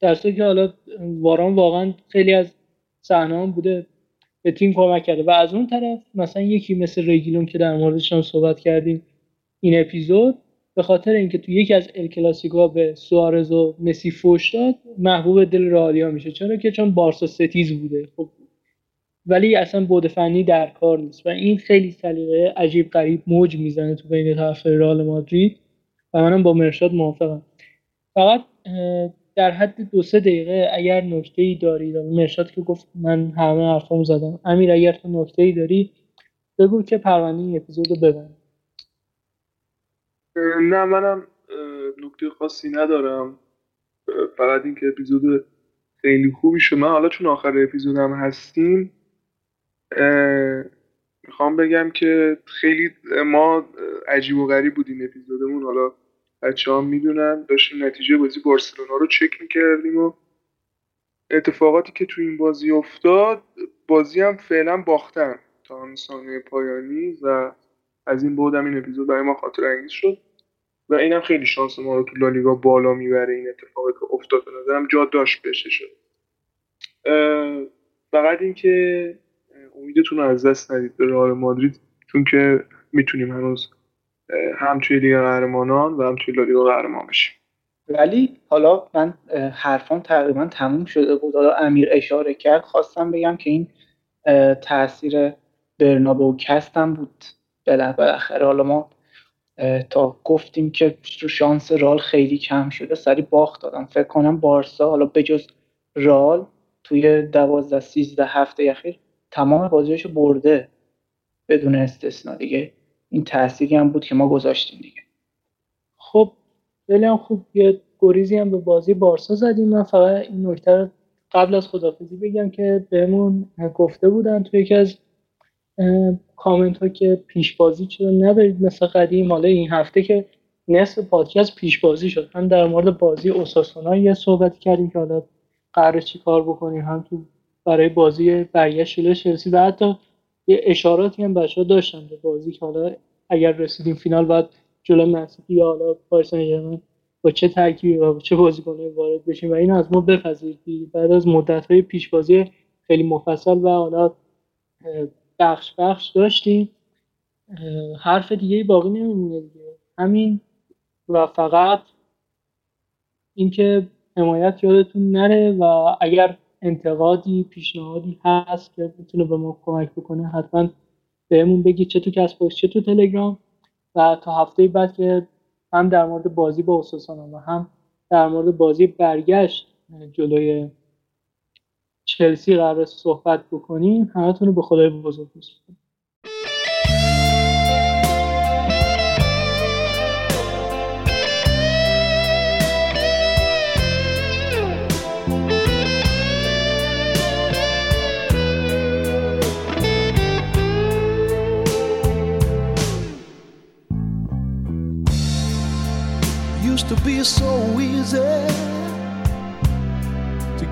در که حالا واران واقعا خیلی از صحنه بوده به تیم کمک کرده. و از اون طرف مثلا یکی مثل ریگیلون که در موردش هم صحبت کردیم این اپیزود به خاطر اینکه تو یکی از الکلاسیکو به سوارز و مسی فوش داد محبوب دل رئالیا میشه. چرا که؟ چون بارسا ستیز بوده. خب. ولی اصلا بود فنی در کار نیست. و این خیلی سلیقه عجیب غریب موج می‌زنه تو بین طرف رئال مادرید. و منم با مرشاد موافقم. فقط در حد دو سه دقیقه اگر نکته ای داری مرشاد که گفت من همه حرفامو زدم. امیر اگر تو نکته ای داری بگو که پرونده این اپیزود رو ببند. نه منم نکته خاصی ندارم. فقط اینکه اپیزود خیلی خوبی شد. من حالا چون آخر اپیزودم هستیم می‌خوام بگم که خیلی ما عجیب و غریب بود این اپیزودمون. حالا بچه ها می‌دونن داشتیم نتیجه بازی بارسلونا رو چک می‌کردیم و اتفاقاتی که تو این بازی افتاد بازی هم فعلا باختن تا ثانیه پایانی و از این بودم این اپیزود برای ما خاطر انگیز شد. و اینم خیلی شانس ما رو تو لالیگا بالا می‌بره این اتفاقی که افتاد. به نظرم جا داشت بشه شد. فقط اینکه امیدتون رو از دست ندید به رئال مادرید چون که می‌تونیم هنوز هم توی لیگ قهرمانان و هم توی لالیگا قهرمان بشیم. ولی حالا من حرفان تقریبا تموم شده بود. حالا امیر اشاره کرد خواستم بگم که این تاثیر برنابو کستم بود. بالاخره حالا ما تا گفتیم که شانس رال خیلی کم شده سری باخت دادم. فکر کنم بارسا حالا بجز رال توی دوازده سیزده هفته اخیر تمام بازیاشو برده بدون استثنا دیگه. این تأثیری هم بود که ما گذاشتیم دیگه. خب خیلی هم خوب. یه گریزی هم به بازی بارسا زدیم. من فقط این نکته قبل از خدافزی بگم که بهمون گفته بودن توی یکی از کامنت ها که پیش بازی چرا ندارید مثل قدیم. حالا این هفته که نصف پادکست پیش بازی شد. هم در مورد بازی اوساسونا یه صحبت کردیم که حالا قرار چی کار بکنیم. هم تو برای بازی برگشت شده چلسی و حتی یه اشاراتی هم بچه ها داشتن به بازی که حالا اگر رسیدیم فینال باید جلو منسیتی یا حالا پاریس با چه ترکیبی و با چه بازیکنایی وارد بشیم و این از ما بپذیرید. بعد از مدت های پیش بازی خیلی مفصل و حالا بخش بخش داشتیم. حرف دیگه باقی نمیمونه دیگه. همین و فقط اینکه حمایت یادتون نره و اگر انتقادی پیشنهادی هست که می‌تونه به ما کمک بکنه حتما بهمون بگید چه تو کسب چه تو تلگرام. و تا هفته بعد که هم در مورد بازی با و هم در مورد بازی برگشت جلوی چلسی قرار صحبت بکنیم همتون رو به خدای بزرگ میسپارم to be so easy.